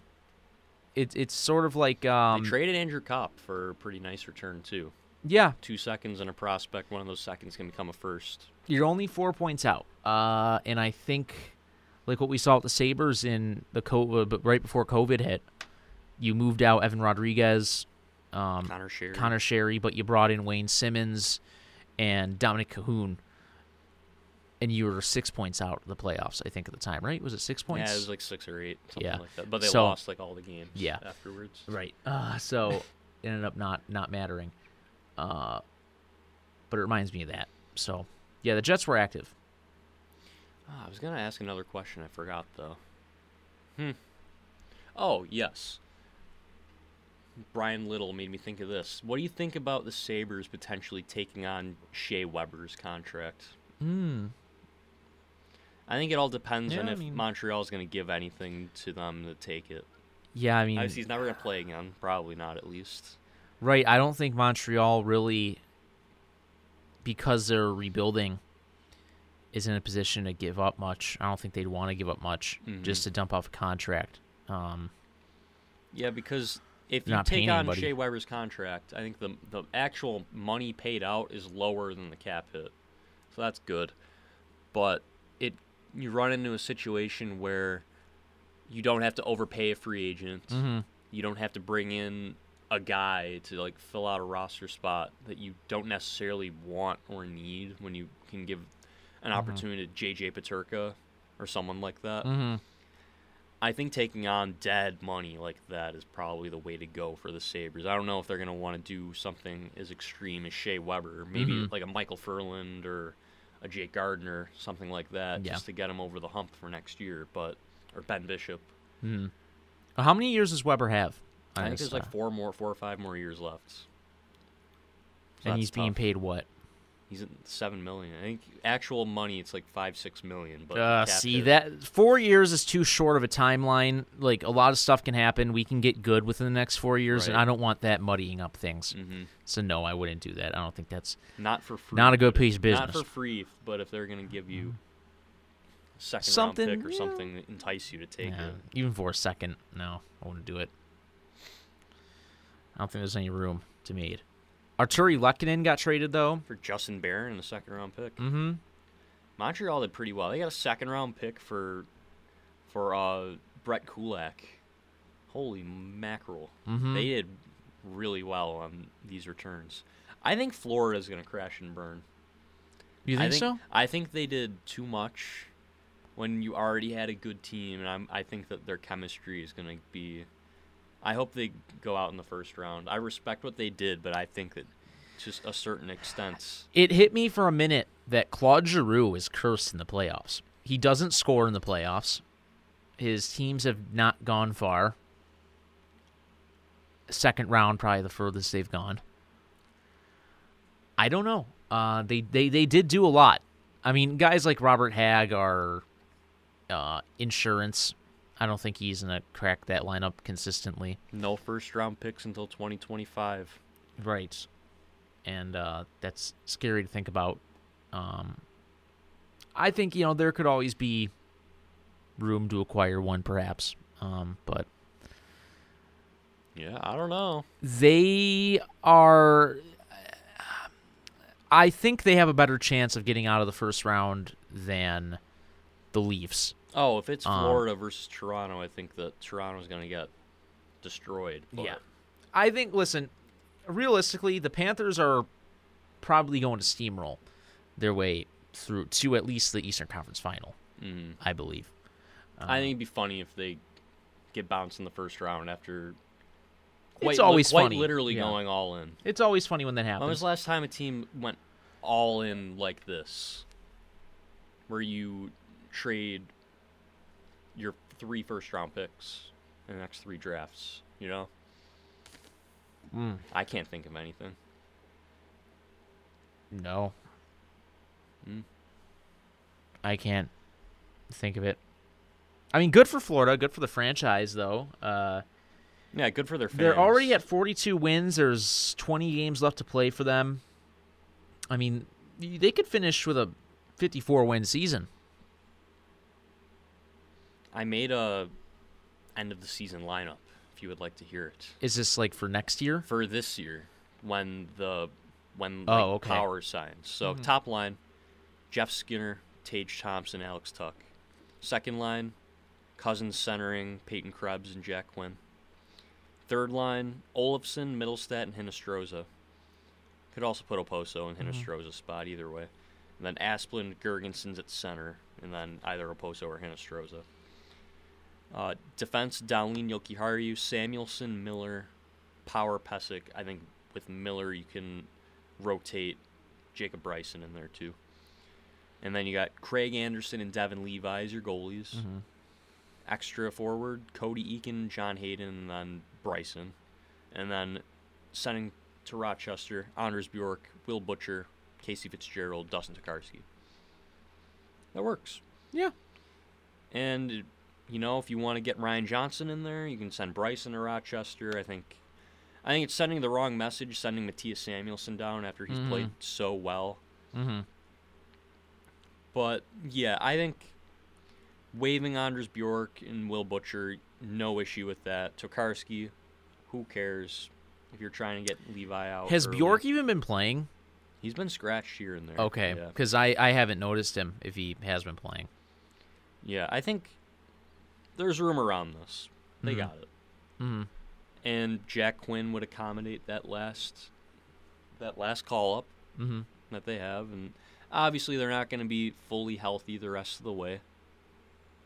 It, it's sort of like um, they traded Andrew Copp for a pretty nice return too. yeah, Two seconds and a prospect. One of those seconds can become a first. you're only four points out, uh, and I think like what we saw at the Sabres in the COVID, but right before COVID hit, you moved out Evan Rodrigues, um, Conor Sheary. Conor Sheary, but you brought in Wayne Simmonds and Dominik Kahun, and you were six points out of the playoffs. I think at the time, right? Was it six points? Yeah, it was like six or eight, something Yeah. like that. But they So- lost like all the games. Yeah. afterwards. Right. Uh, so it ended up not not mattering. Uh, but it reminds me of that. So yeah, the Jets were active. Ah, I was gonna ask another question. I forgot though. Hmm. Oh yes. Bryan Little made me think of this. What do you think about the Sabres potentially taking on Shea Weber's contract? Hmm. I think it all depends on Yeah, I if mean- Montreal's going to give anything to them to take it. Yeah, I mean, Obviously, he's never going to play again. Probably not, at least. right. I don't think Montreal really, because they're rebuilding, is in a position to give up much. I don't think they'd want to give up much just Mhm. to dump off a contract. Um, Yeah, because if you take on anybody. Shea Weber's contract, I think the the actual money paid out is lower than the cap hit, so that's good. But it you run into a situation where you don't have to overpay a free agent. mhm. You don't have to bring in a guy to like fill out a roster spot that you don't necessarily want or need when you can give an opportunity to JJ Peterka or someone like that. Mhm. I think taking on dead money like that is probably the way to go for the Sabres. I don't know if they're going to want to do something as extreme as Shea Weber, maybe Mhm. like a Michael Ferland or a Jake Gardiner, something like that, Yeah. just to get him over the hump for next year. But or Ben Bishop. Mhm. How many years does Weber have? I on think there's like four more, four or five more years left. So and he's being paid what? He's at seven million. I think actual money it's like five, six million. But Uh, see that four years is too short of a timeline. Like a lot of stuff can happen. We can get good within the next four years, and I don't want that muddying up things. Mhm. So no, I wouldn't do that. I don't think that's not for free. not a good piece of business. Not for free, but if they're going to give you a second Something, round pick or yeah. something that entice you to take Yeah, it. even for a second. No, I wouldn't do it. I don't think there's any room to made. Artturi Lehkonen got traded though. For Justin Barron and a second round pick. Mm-hmm. Montreal did pretty well. They got a second round pick for for uh, Brett Kulak. Holy mackerel. Mhm. They did really well on these returns. I think Florida's going to crash and burn. You I think, so? I think they did too much when you already had a good team, and I'm, I think that their chemistry is going to be. I hope they go out in the first round. I respect what they did, but I think that to a certain extent, It hit me for a minute that Claude Giroux is cursed in the playoffs. He doesn't score in the playoffs. His teams have not gone far. Second round, probably the furthest they've gone. I don't know. Uh, they, they they did do a lot. I mean, guys like Robert Hagg are uh, insurance. I don't think he's gonna crack that lineup consistently. no first round picks until 2025. Right. And uh, that's scary to think about. Um, I think, you know, there could always be room to acquire one, perhaps. Um, but Yeah, I don't know. they are. I think they have a better chance of getting out of the first round than the Leafs. Oh, if it's Um, Florida versus Toronto, I think that Toronto's going to get destroyed. But Yeah. I think, listen, realistically, the Panthers are probably going to steamroll their way through to at least the Eastern Conference final, mhm. I believe. I think it'd be funny if they get bounced in the first round after. It's quite li- always quite funny, literally yeah. going all in. It's always funny when that happens. When was the last time a team went all in like this? Where you trade your three first round picks in the next three drafts, you know? Mm, I can't think of anything. no. Hmm. I can't think of it. I mean, good for Florida, good for the franchise, though. Uh, Yeah, good for their fans. They're already at 42 wins. There's 20 games left to play for them. I mean, they could finish with a 54 win season I made a end of the season lineup. If you would like to hear it Is this like for next year? for this year, when the when Oh, like, okay. power signs. So mm-hmm. top line, Jeff Skinner, Tage Thompson, Alex Tuch. Second line, Cozens centering, Peyton Krebs and Jack Quinn. Third line, Olofsson, Mittelstadt, and Hinostroza. Could also put Okposo in mm-hmm. Hinostroza's spot either way. And then Asplund, Girgensons at center, and then either Okposo or Hinostroza. Uh, defense, Dahlin, Jokiharju, Samuelsson, Miller, Power, Pysyk. I think with Miller you can rotate Jacob Bryson in there too. And then you got Craig Anderson and Devon Levi as your goalies. Extra forward, Cody Eakin, John Hayden, and then Bryson. And then sending to Rochester, Anders Bjork, Will Butcher, Casey Fitzgerald, Dustin Tokarski. That works. Yeah. And you know, if you want to get Ryan Johnson in there, you can send Bryson to Rochester. I think I think it's sending the wrong message sending Mattias Samuelsson down after he's played so well. Mm-hmm. But yeah, I think waving Anders Bjork and Will Butcher, no issue with that. Tokarski, who cares? If you're trying to get Levi out, Has early. Bjork even been playing? He's been scratched here and there. Okay, Yeah. because I I haven't noticed him if he has been playing. Yeah, I think there's room around this. They Mhm. got it. Mm-hmm. And Jack Quinn would accommodate that last that last call up Mm-hmm. that they have and obviously they're not going to be fully healthy the rest of the way.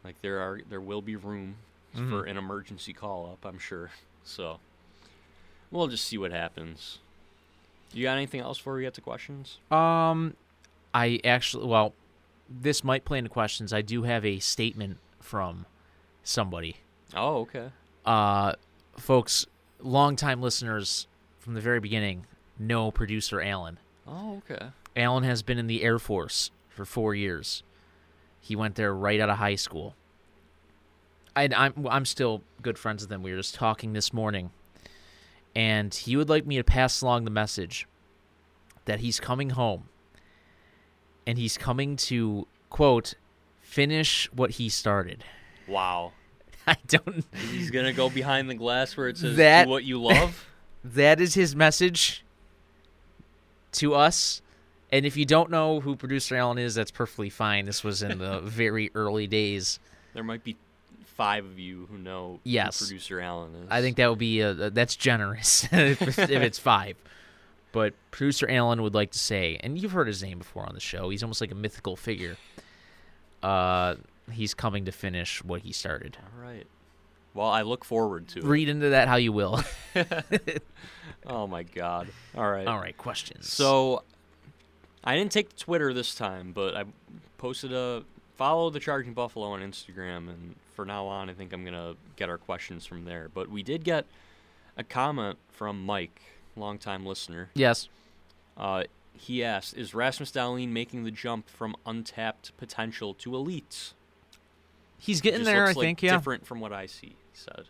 Like there are there will be room for an emergency call up, I'm sure. So we'll just see what happens. You got anything else before we get to questions? Um, I actually, well, this might play into questions. I do have a statement from somebody. Oh, okay. Uh, folks, longtime listeners from the very beginning know producer Alan. Oh, okay. Alan has been in the Air Force for four years. He went there right out of high school. I, I'm I'm still good friends with him. We were just talking this morning, and he would like me to pass along the message that he's coming home, and he's coming to quote finish what he started. Wow. I don't. He's going to go behind the glass where it says That- do what you love. That is his message to us. And if you don't know who producer Alan is, that's perfectly fine. This was in the very early days. there might be five of you who know Yes. who producer Allen is. I think that would be a, that's generous if, if it's five. But producer Alan would like to say, and you've heard his name before on the show. He's almost like a mythical figure. Uh, he's coming to finish what he started. All right. Well, I look forward to it. Read into that how you will. Oh my god. All right. All right, questions. So I didn't take Twitter this time, but I posted a follow the Charging Buffalo on Instagram and for now on I think I'm going to get our questions from there. But we did get a comment from Mike, longtime listener. yes, Uh, he asked, "Is Rasmus Dahlin making the jump from untapped potential to elite?" He's getting there. I like, think. Yeah. different from what I see. He said,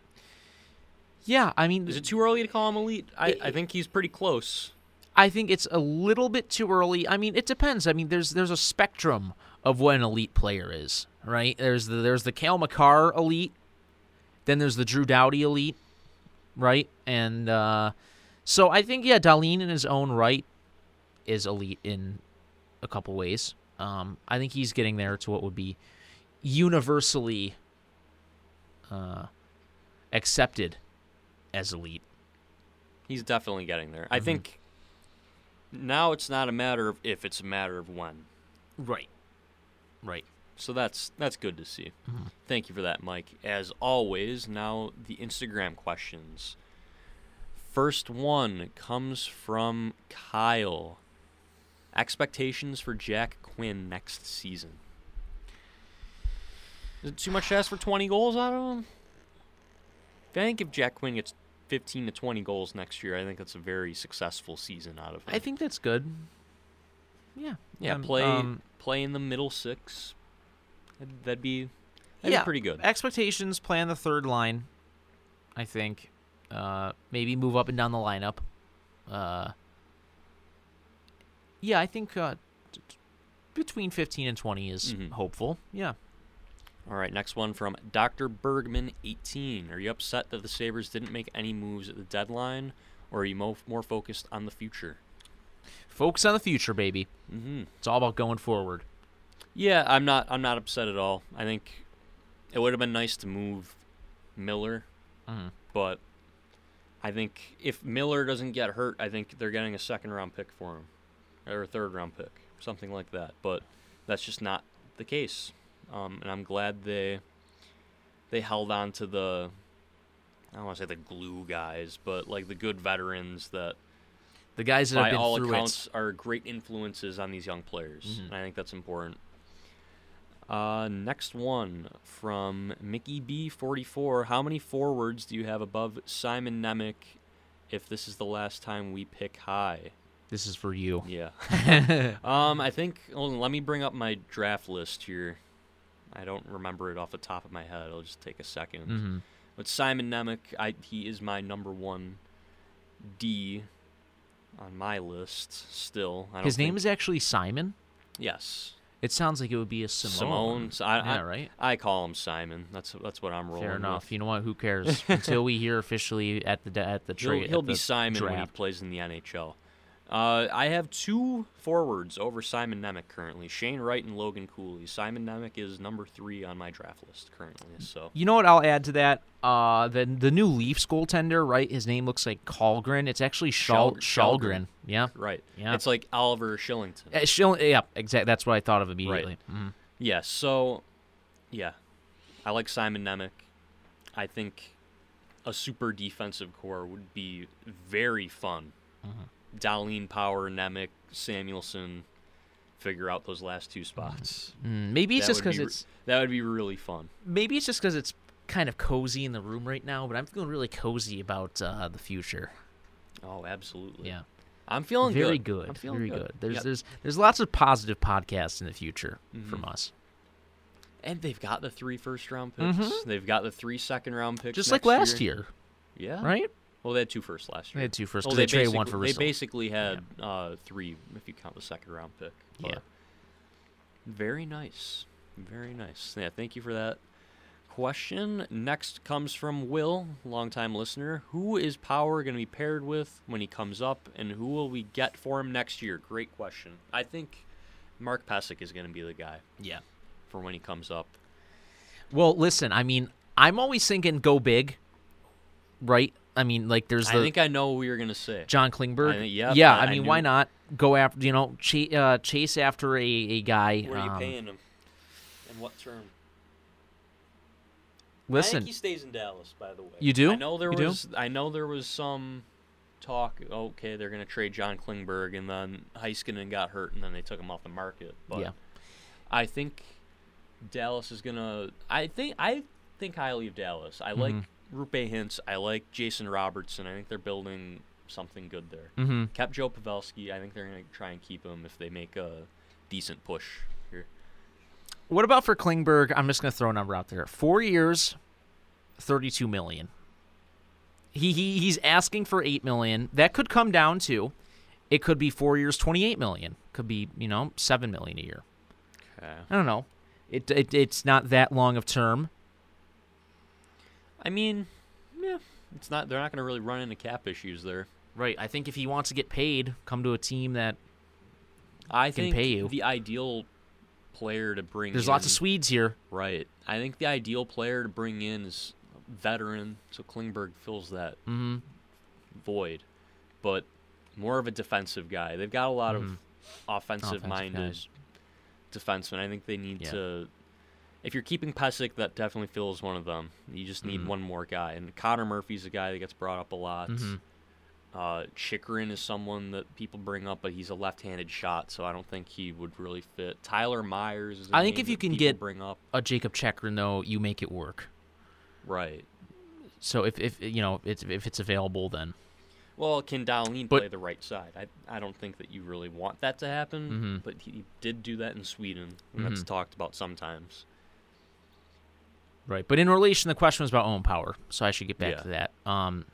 Yeah. I mean, "Is it too early to call him elite?" I, It- I think he's pretty close. I think it's a little bit too early. I mean, it depends. I mean, there's there's a spectrum of what an elite player is, right? There's the there's the Cale Makar elite, then there's the Drew Doughty elite, right? And uh, so I think yeah, Dahlin in his own right is elite in a couple ways. Um, I think he's getting there to what would be universally uh, accepted as elite. He's definitely getting there. Mm-hmm. I think now it's not a matter of if; it's a matter of when. Right. Right. So that's that's good to see. Mm-hmm. Thank you for that, Mike. As always, now the Instagram questions. First one comes from Kyle. Expectations for Jack Quinn next season. Is it too much to ask for 20 goals out of him? I think if Jack Quinn gets 15 to 20 goals next year, I think that's a very successful season out of him. I think that's good. Yeah. yeah, Um, play um, play in the middle six. That'd, that'd be that'd yeah, be pretty good. Expectations play on the third line. I think. Uh, maybe move up and down the lineup. Uh, yeah, I think uh, t- t- between fifteen and twenty is Mhm. hopeful. Yeah. All right, next one from Dr. Bergman, 18. Are you upset that the Sabres didn't make any moves at the deadline, or are you mo- more focused on the future? Focus on the future, baby. Mm-hmm. It's all about going forward. Yeah, I'm not. I'm not upset at all. I think it would have been nice to move Miller, Mhm. but I think if Miller doesn't get hurt, I think they're getting a second round pick for him, or a third round pick, something like that. But that's just not the case, um, and I'm glad they they held on to the I don't want to say the glue guys, but like the good veterans that The guys that by have been all through accounts it. are great influences on these young players. Mhm. And I think that's important. Uh, next one from Mickey B44. How many forwards do you have above Simon Nemec if this is the last time we pick high? This is for you. Yeah. um, I think, on, let me bring up my draft list here. I don't remember it off the top of my head. It'll just take a 2nd Mhm. But Simon Nemec, I, he is my number one D on my list still. I don't His name think- is actually Simon. Yes. It sounds like it would be a Simone. Simone. I, yeah, I, right. I call him Simon. That's that's what I'm rolling Fair with. enough. You know what? Who cares? Until we hear officially at the at the He'll, he'll be Simon when he plays in the NHL. Uh, I have two forwards over Simon Nemec currently: Shane Wright and Logan Cooley. Simon Nemec is number three on my draft list currently. So You know what? I'll add to that. Uh, the the new Leafs goaltender, right? His name looks like Colgren. It's actually Shal- Shal- Shalgren. Yeah. right, Yeah. it's like Oliver Kylington. Uh, Shil- yeah, exactly. That's what I thought of immediately. Mhm. Yeah, so yeah. I like Simon Nemec. I think a super defensive core would be very fun. Mm-hmm. Dahlin Power, Nemec, Samuelsson, figure out those last two spots. Mm, maybe it's That just because be it's that would be really fun. maybe it's just because it's kind of cozy in the room right now. But I'm feeling really cozy about uh, the future. Oh, absolutely. Yeah, I'm feeling very good. good. I'm feeling very good. good. There's Yep. there's there's lots of positive podcasts in the future from Mhm. us. and they've got the three first round picks. Mhm. They've got the three second round picks. Just like last year, Yeah. right? Well, they had two firsts last year. They had two first Well, they, they traded one basically- for They basically had uh, three if you count the second round pick. Yeah. Very nice. Very nice. Yeah, thank you for that question. Next comes from Will, longtime listener. Who is Power going to be paired with when he comes up, and who will we get for him next year? Great question. I think Mark Pysyk is going to be the guy Yeah. for when he comes up. Well, listen. I mean, I'm always thinking go big, right? I mean, like there's the I think I know what you're going to say. John Klingberg. I think- yep, yeah, I- I I mean, knew- why not go after you know ch- uh, chase after a, a guy? Where are you um, paying him? And what term? I Listen, think he stays in Dallas. By the way, You do? I know there You do? was. I know there was some talk. Okay, they're going to trade John Klingberg, and then Heiskanen got hurt, and then they took him off the market. But Yeah. I think Dallas is going to. I think. I think highly of Dallas. I like Mm-hmm. Roope Hintz. I like Jason Robertson. I think they're building something good there. hmm Kept Joe Pavelski. I think they're going to try and keep him if they make a decent push here. what about for Klingberg? I'm just gonna throw a number out there. Four years, thirty-two million. He, he he's asking for eight million. That could come down to, it could be four years, twenty-eight million. Could be you know seven million a year. Okay. I don't know. It, it it's not that long of term. I mean, yeah, it's not. They're not going to really run into cap issues there. Right. I think if he wants to get paid, come to a team that I Can think pay you. the ideal player to bring. In There's in, lots of Swedes here. Right. I think the ideal player to bring in is a veteran, so Klingberg fills that Mm-hmm. void, but more of a defensive guy. They've got a lot Mhm. of offensive-minded guys. defensemen. I think they need Yeah. to. If you're keeping Pysyk, that definitely fills one of them. You just need Mhm. one more guy, and Connor Murphy's a guy that gets brought up a lot. Mhm. Uh, Chychrun is someone that people bring up, but he's a left-handed shot, so I don't think he would really fit. Tyler Myers is. a I think if you can get- bring up, A Jakob Chychrun, though, you make it work. right. So if, if you know it's, if it's available, then Well, can But- play the right side? I I don't think that you really want that to happen, Mhm. but he did do that in Sweden, and that's Mhm. talked about sometimes. Right. But in relation, the question was about Owen Power, so I should get back Yeah. to that. Um,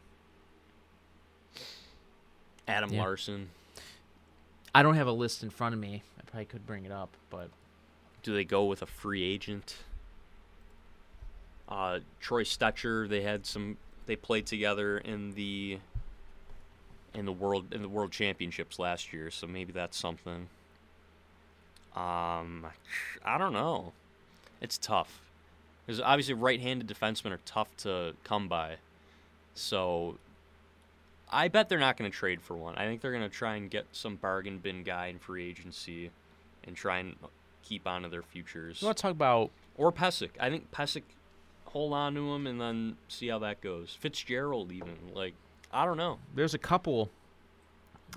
Adam Yeah. Larsson. I don't have a list in front of me. I probably could bring it up, but Do they go with a free agent? Uh, Troy Stecher, they had some. They played together in the in the world in the world championships last year, so maybe that's something. Um, I don't know. It's tough because obviously right-handed defensemen are tough to come by. So I bet they're not going to trade for one. I think they're going to try and get some bargain bin guy in free agency and try and keep on to their futures. You want to talk about Or Pysyk. I think Pysyk hold on to him and then see how that goes. Fitzgerald even. Like I don't know. there's a couple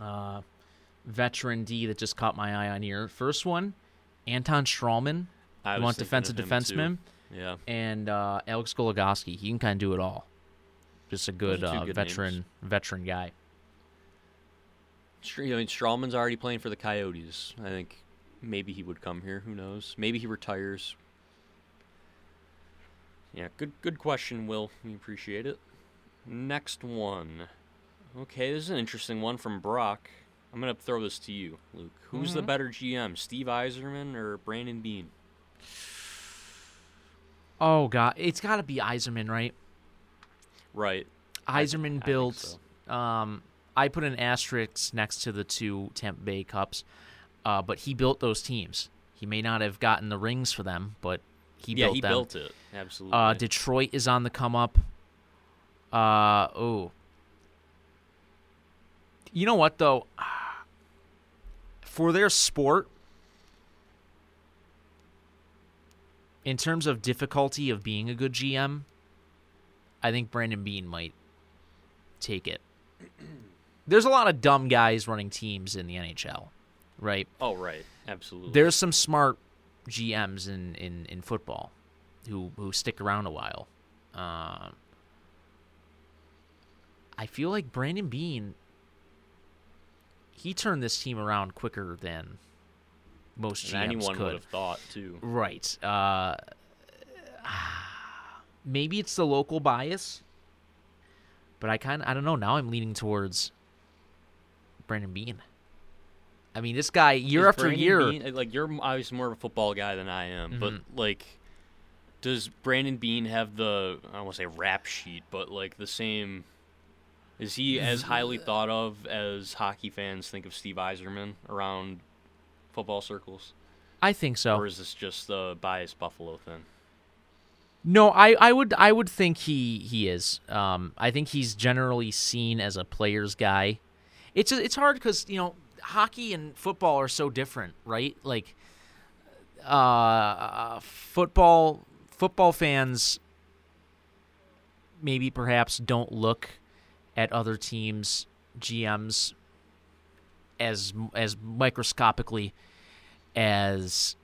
uh, veteran D that just caught my eye on here. First one, Anton Stralman, I want defensive defenseman, too. Yeah. and uh, Alex Goligoski. He can kind of do it all. Just a good, uh, good veteran names. veteran guy. I mean, Stralman's already playing for the Coyotes. I think maybe he would come here. Who knows? Maybe he retires. Yeah, good good question, Will. We appreciate it. Next one. Okay, this is an interesting one from Brock. I'm gonna throw this to you, Luke. Who's the better GM, Steve Yzerman or Brandon Beane? Oh god, it's got to be Yzerman, right? Right. I- Yzerman I built. so. Um, I put an asterisk next to the two Tampa Bay Cups, uh, but he built those teams. He may not have gotten the rings for them, but he yeah, built he them. built it. Absolutely. Uh, Detroit is on the come up. Uh oh. You know what though? For their sport, in terms of difficulty of being a good GM, I think Brandon Beane might take it. There's a lot of dumb guys running teams in the NHL, right? oh, right. Absolutely. There's some smart GMs in, in, in football who who stick around a while. Um, I feel like Brandon Beane. He turned this team around quicker than most GMs anyone could. would have thought too. Right. Uh, maybe it's the local bias, but I kind of I don't know. Now I'm leaning towards Brandon Beane. I mean, this guy year Is after Brandon year. Beane- like you're obviously more of a football guy than I am, but Mm-hmm. like, does Brandon Beane have the I don't want to say rap sheet, but like the same? Is he as highly thought of as hockey fans think of Steve Yzerman around football circles, I think so. or is this just the biased Buffalo thing? No, I, I would I would think he he is. Um, I think he's generally seen as a player's guy. It's it's hard because you know hockey and football are so different, right? Like, uh, football football fans maybe perhaps don't look at other teams' GMs as as microscopically as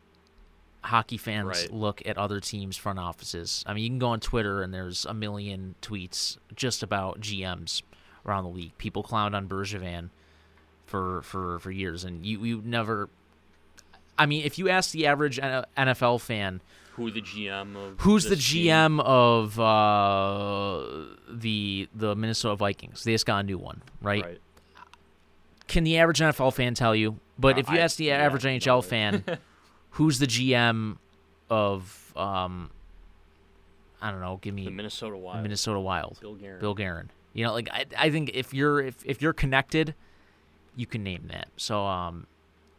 hockey fans Right. look at other teams' front offices. I mean, you can go on Twitter and there's a million tweets just about GMs around the league. People clowned on Bergevin for for for years, and you you never. I mean, if you ask the average NFL fan, Who the GM of? who's the this team? GM of uh, the the Minnesota Vikings? They just got a new one, right? Right. Can the average NFL fan tell you? But Uh, if you I- ask the yeah, average NHL fan, who's the GM of um, I don't know, give me The Minnesota Wild. Minnesota Wild, Bill Guerin. Bill Guerin. You know, like I, I think if you're if, if you're connected, you can name that. So um,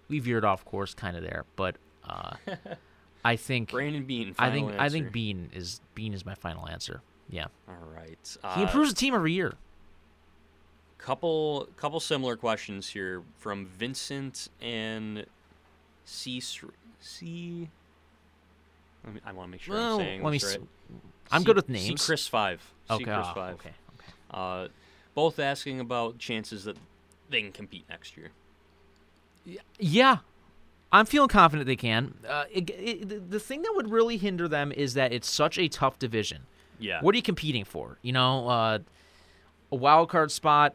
we veered off course kind of there, but uh, I think Brandon Beane. I think I think. Beane is Beane is my final answer. Yeah, All right. he Uh, improves the team every year. Couple couple similar questions here from Vincent and C C. Let me, I want to make sure Well, I'm saying let me. this s- right. I'm C- good with C names. Chris five. C okay, Chris ah, five. okay, okay. Uh, both asking about chances that they can compete next year. Yeah, I'm feeling confident they can. Uh, it, it, the- the thing that would really hinder them is that it's such a tough division. Yeah. What are you competing for? You know, uh, a wild card spot.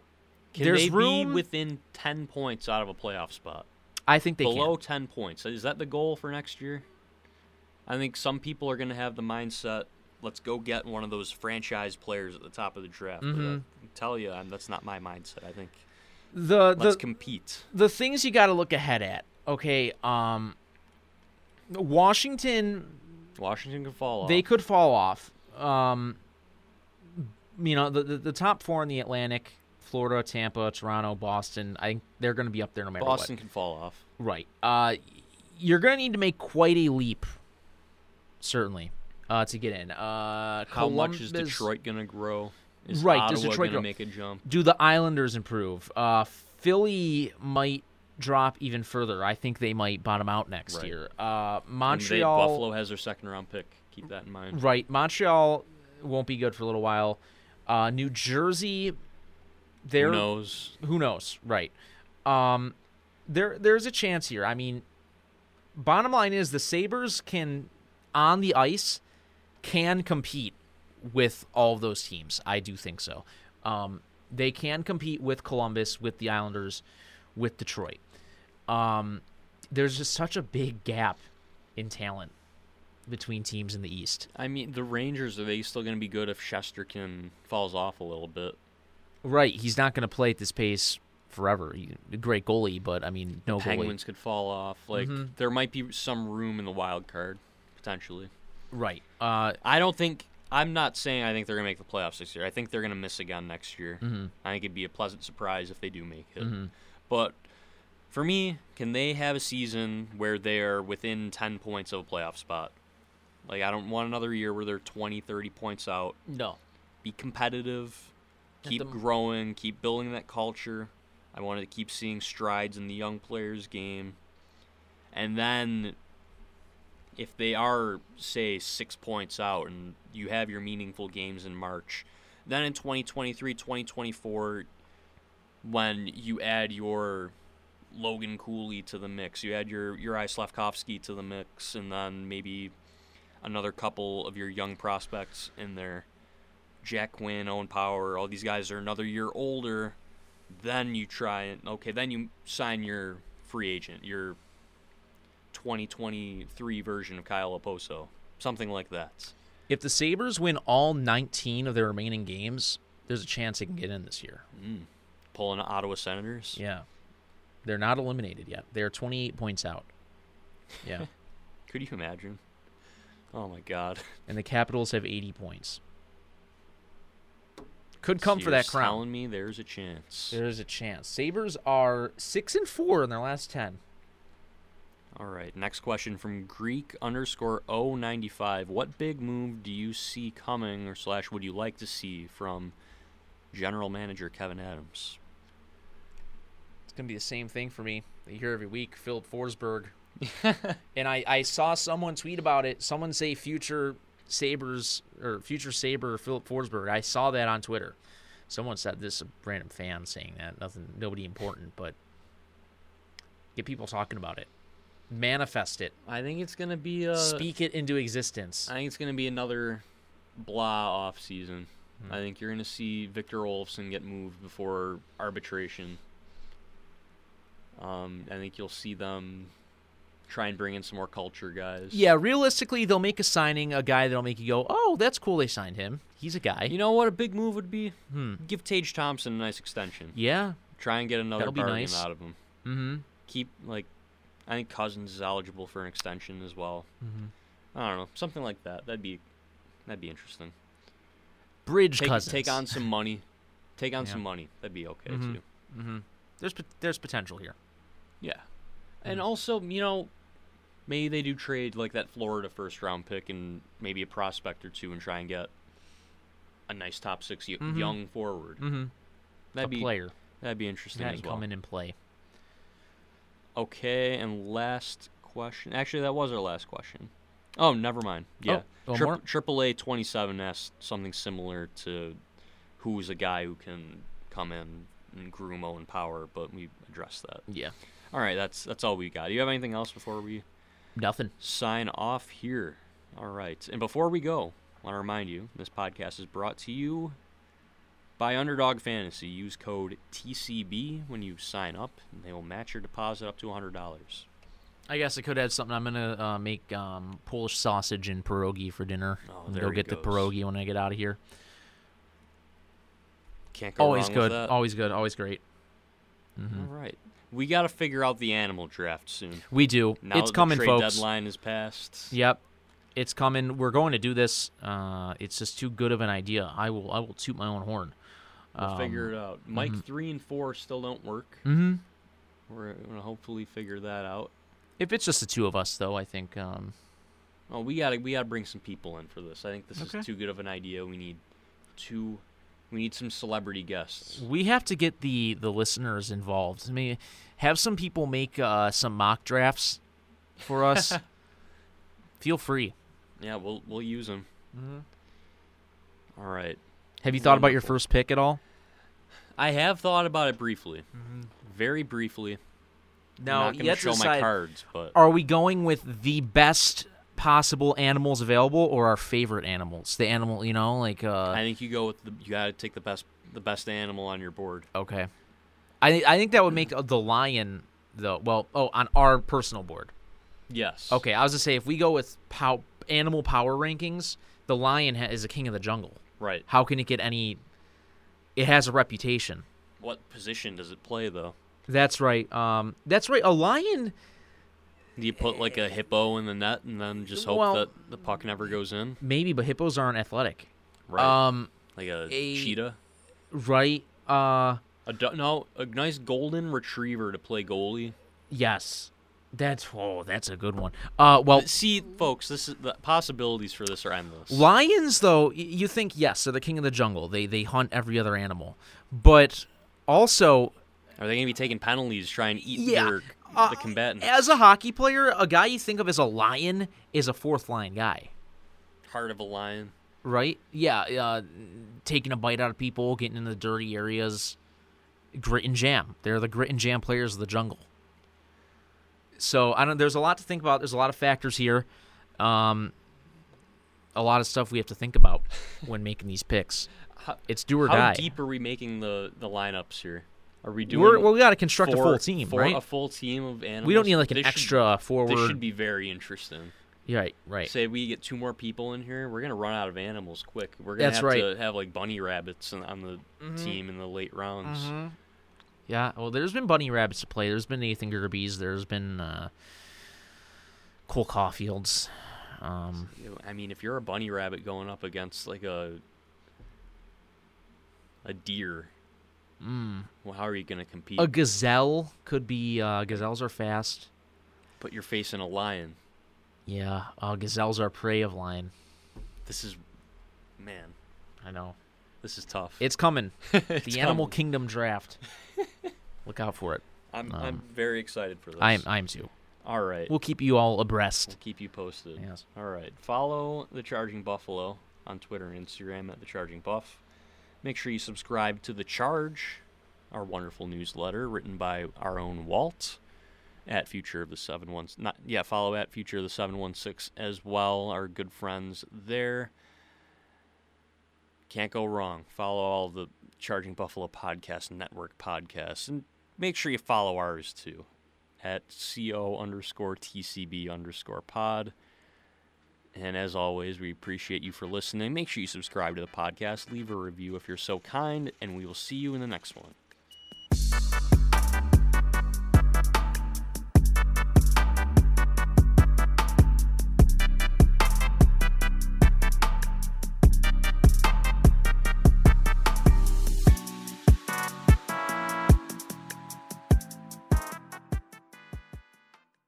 Can there's they room. be within ten points out of a playoff spot? I think they Below can. ten points. Is that the goal for next year? I think some people are going to have the mindset. Let's go get one of those franchise players at the top of the draft. But I Mhm. can tell you, um, that's not my mindset. I think The let's the compete. the things you got to look ahead at. Okay, um, Washington Washington can fall off. they could fall off. um, you know, the, the the top four in the Atlantic: Florida, Tampa, Toronto, Boston. I think they're going to be up there no matter what. Boston what. can fall off. Right. Uh, you're going to need to make quite a leap, certainly, uh, to get in. Uh, How much is Detroit going to grow? Is Right, Ottawa does Detroit grow? make a jump? Do the Islanders improve? Uh, Philly might drop even further. I think they might bottom out next Right. year. Uh, And they- Montreal. Buffalo has their second round pick. Keep that in mind. Right. Montreal won't be good for a little while. Uh, New Jersey, they're Who knows? who knows, right? Um, there there's a chance here. I mean, bottom line is the Sabres can on the ice can compete with all of those teams. I do think so. Um, they can compete with Columbus, with the Islanders, with Detroit. Um, there's just such a big gap in talent between teams in the East. I mean, the Rangers are they still going to be good if Shesterkin falls off a little bit? Right, he's not going to play at this pace forever. He's a great goalie, but I mean, no goalie. Penguins could fall off. Like Mhm. there might be some room in the wild card potentially. Right. Uh, I don't think. I'm not saying I think they're gonna make the playoffs this year. I think they're gonna miss again next year. mhm. I think it'd be a pleasant surprise if they do make it. Mhm. But for me, can they have a season where they're within 10 points of a playoff spot? Like I don't want another year where they're 20, 30 points out. No. Be competitive, keep the- growing, keep building that culture. I wanted to keep seeing strides in the young players' game. And then if they are say 6 points out and you have your meaningful games in March, then in 2023, 2024 when you add your Logan Cooley to the mix, you add your Juraj Slafkovsky to the mix, and then maybe another couple of your young prospects in there. Jack Quinn, Owen Power, all these guys are another year older. Then you try and okay, then you sign your free agent, your 2023 version of Kyle Okposo, something like that. If the Sabres win all 19 of their remaining games, there's a chance they can get in this year. Mm. Pulling Ottawa Senators. Yeah. They're not eliminated yet. They're 28 points out. Yeah. Could you imagine? Oh my God. and the Capitals have 80 points. Could come So for that crown. Telling me there's a chance. There is a chance. Sabres are 6 and 4 in their last 10. All right. Next question from Greek underscore 095. What big move do you see coming, or slash would you like to see from general manager Kevin Adams? It's going to be the same thing for me. You hear every week, Filip Forsberg. and I, I saw someone tweet about it. Someone say future Sabres or future Saber Filip Forsberg. I saw that on Twitter. Someone said this, a random fan saying that. Nothing, nobody important, but get people talking about it. Manifest it. I think it's gonna be a. Speak it into existence. I think it's gonna be another blah off season. I think you're gonna see Victor Olofsson get moved before arbitration. Um, I think you'll see them try and bring in some more culture guys. Yeah, realistically, they'll make a signing, a guy that'll make you go, "Oh, that's cool. They signed him. He's a guy." You know what a big move would be? Hmm. Give Tage Thompson a nice extension. Yeah. Try and get another bargain nice. out of him. Mm-hmm. Keep like, I think Cozens is eligible for an extension as well. Mhm. I don't know, something like that. That'd be, that'd be interesting. Bridge Take, Cozens. take on some money. Take on Yeah. some money. That'd be okay Mhm. too. Mm-hmm. There's there's potential here. Yeah. And also, you know, maybe they do trade like that Florida first round pick and maybe a prospect or two and try and get a nice top six y- Mhm. young forward. Mm-hmm. That'd a be player that'd be interesting that as well. come in and play. Okay, and last question. Actually, that was our last question. Oh, never mind. Yeah. Oh, one Tri- more? AAA 27 asked something similar to who's a guy who can come in and groom Owen Power, but we addressed that. Yeah. All right, that's that's all we got. Do you have anything else before we Nothing. sign off here? All right. And before we go, I want to remind you this podcast is brought to you by Underdog Fantasy. Use code TCB when you sign up, and they will match your deposit up to $100. I guess I could add something. I'm gonna uh, make um, Polish sausage and pierogi for dinner. Oh, there go get the goes. pierogi when I get out of here. Can't go Always wrong good. with that. Always good. Always great. hmm All right. We got to figure out the animal draft soon. We do. Now it's coming, the trade folks. deadline is passed. Yep. It's coming. We're going to do this. Uh, it's just too good of an idea. I will. I will toot my own horn. We'll Um, figure it out. Mike three and four still don't work. Mm-hmm. We're gonna hopefully figure that out. If it's just the two of us, though, I think. Um, Oh, we gotta we gotta bring some people in for this. I think this Okay. is too good of an idea. We need two. We need some celebrity guests. we have to get the the listeners involved. I mean, have some people make uh, some mock drafts for us. Feel free. Yeah, we'll we'll use them. Mm-hmm. All right. Have you thought about your first pick at all? I have thought about it briefly, very briefly. No, I'm not gonna show my cards, but Are we going with the best possible animals available or our favorite animals? The animal, you know, like uh I think you go with the. You gotta take the best the best animal on your board. okay. I I think that would make the lion though. Well, oh, on our personal board. Yes. Okay, I was to say if we go with pow- animal power rankings, the lion ha- is a king of the jungle. Right. How can it get any? It has a reputation. What position does it play though? That's right. Um, that's right. A lion. Do you put like a hippo in the net and then just hope Well- that the puck never goes in? Maybe, but hippos aren't athletic. Right. Um, like a, a- cheetah. right. Uh, A du- no, a nice golden retriever to play goalie. yes. That's oh, that's a good one. Uh, well, See, folks, this is the possibilities for this are endless. lions though, y- you think yes, they're the king of the jungle. They they hunt every other animal, but also Are they going to be taking penalties trying to eat Yeah, your, uh, the combatants? as a hockey player, a guy you think of as a lion is a fourth line guy. Heart of a lion. right? Yeah, uh, taking a bite out of people, getting in the dirty areas, grit and jam. They're the grit and jam players of the jungle. So I don't. There's a lot to think about. There's a lot of factors here. Um, a lot of stuff we have to think about when making these picks. How, It's do or how die. deep are we making the, the lineups here? Are we doing We're, well, we got to construct a full team, right? A full team of animals. we don't need like an This should- extra forward. This should be very interesting. right, right. Say we get two more people in here, we're gonna run out of animals quick. We're gonna That's have right. Mm-hmm. to have like bunny rabbits on- the team in the late rounds. Yeah, well, there's been bunny rabbits to play. There's been Nathan Gerbes. There's been uh, Cole Caulfields. Um, I mean, if you're a bunny rabbit going up against like a a deer, well, how are you gonna compete? Mm. a gazelle could be. Uh, gazelles are fast. Put your face in a lion. Yeah, uh, gazelles are prey of lion. This is, man, I know. this is tough. It's coming. It's the Animal coming. Kingdom draft. Look out for it. I'm I'm very excited for this. I'm I'm too. All right. We'll keep you all abreast. We'll keep you posted. Yes. All right. Follow the Charging Buffalo on Twitter and Instagram at the Charging Buff. Make sure you subscribe to the Charge, our wonderful newsletter written by our own Walt at Future of the Seven One. Not yeah. Follow at Future of the Seven One Six as well. Our good friends there. Can't go wrong. Follow all the Charging Buffalo Podcast Network podcasts and make sure you follow ours too at co underscore tcb underscore pod. And as always, we appreciate you for listening. Make sure you subscribe to the podcast, leave a review if you're so kind, and we will see you in the next one.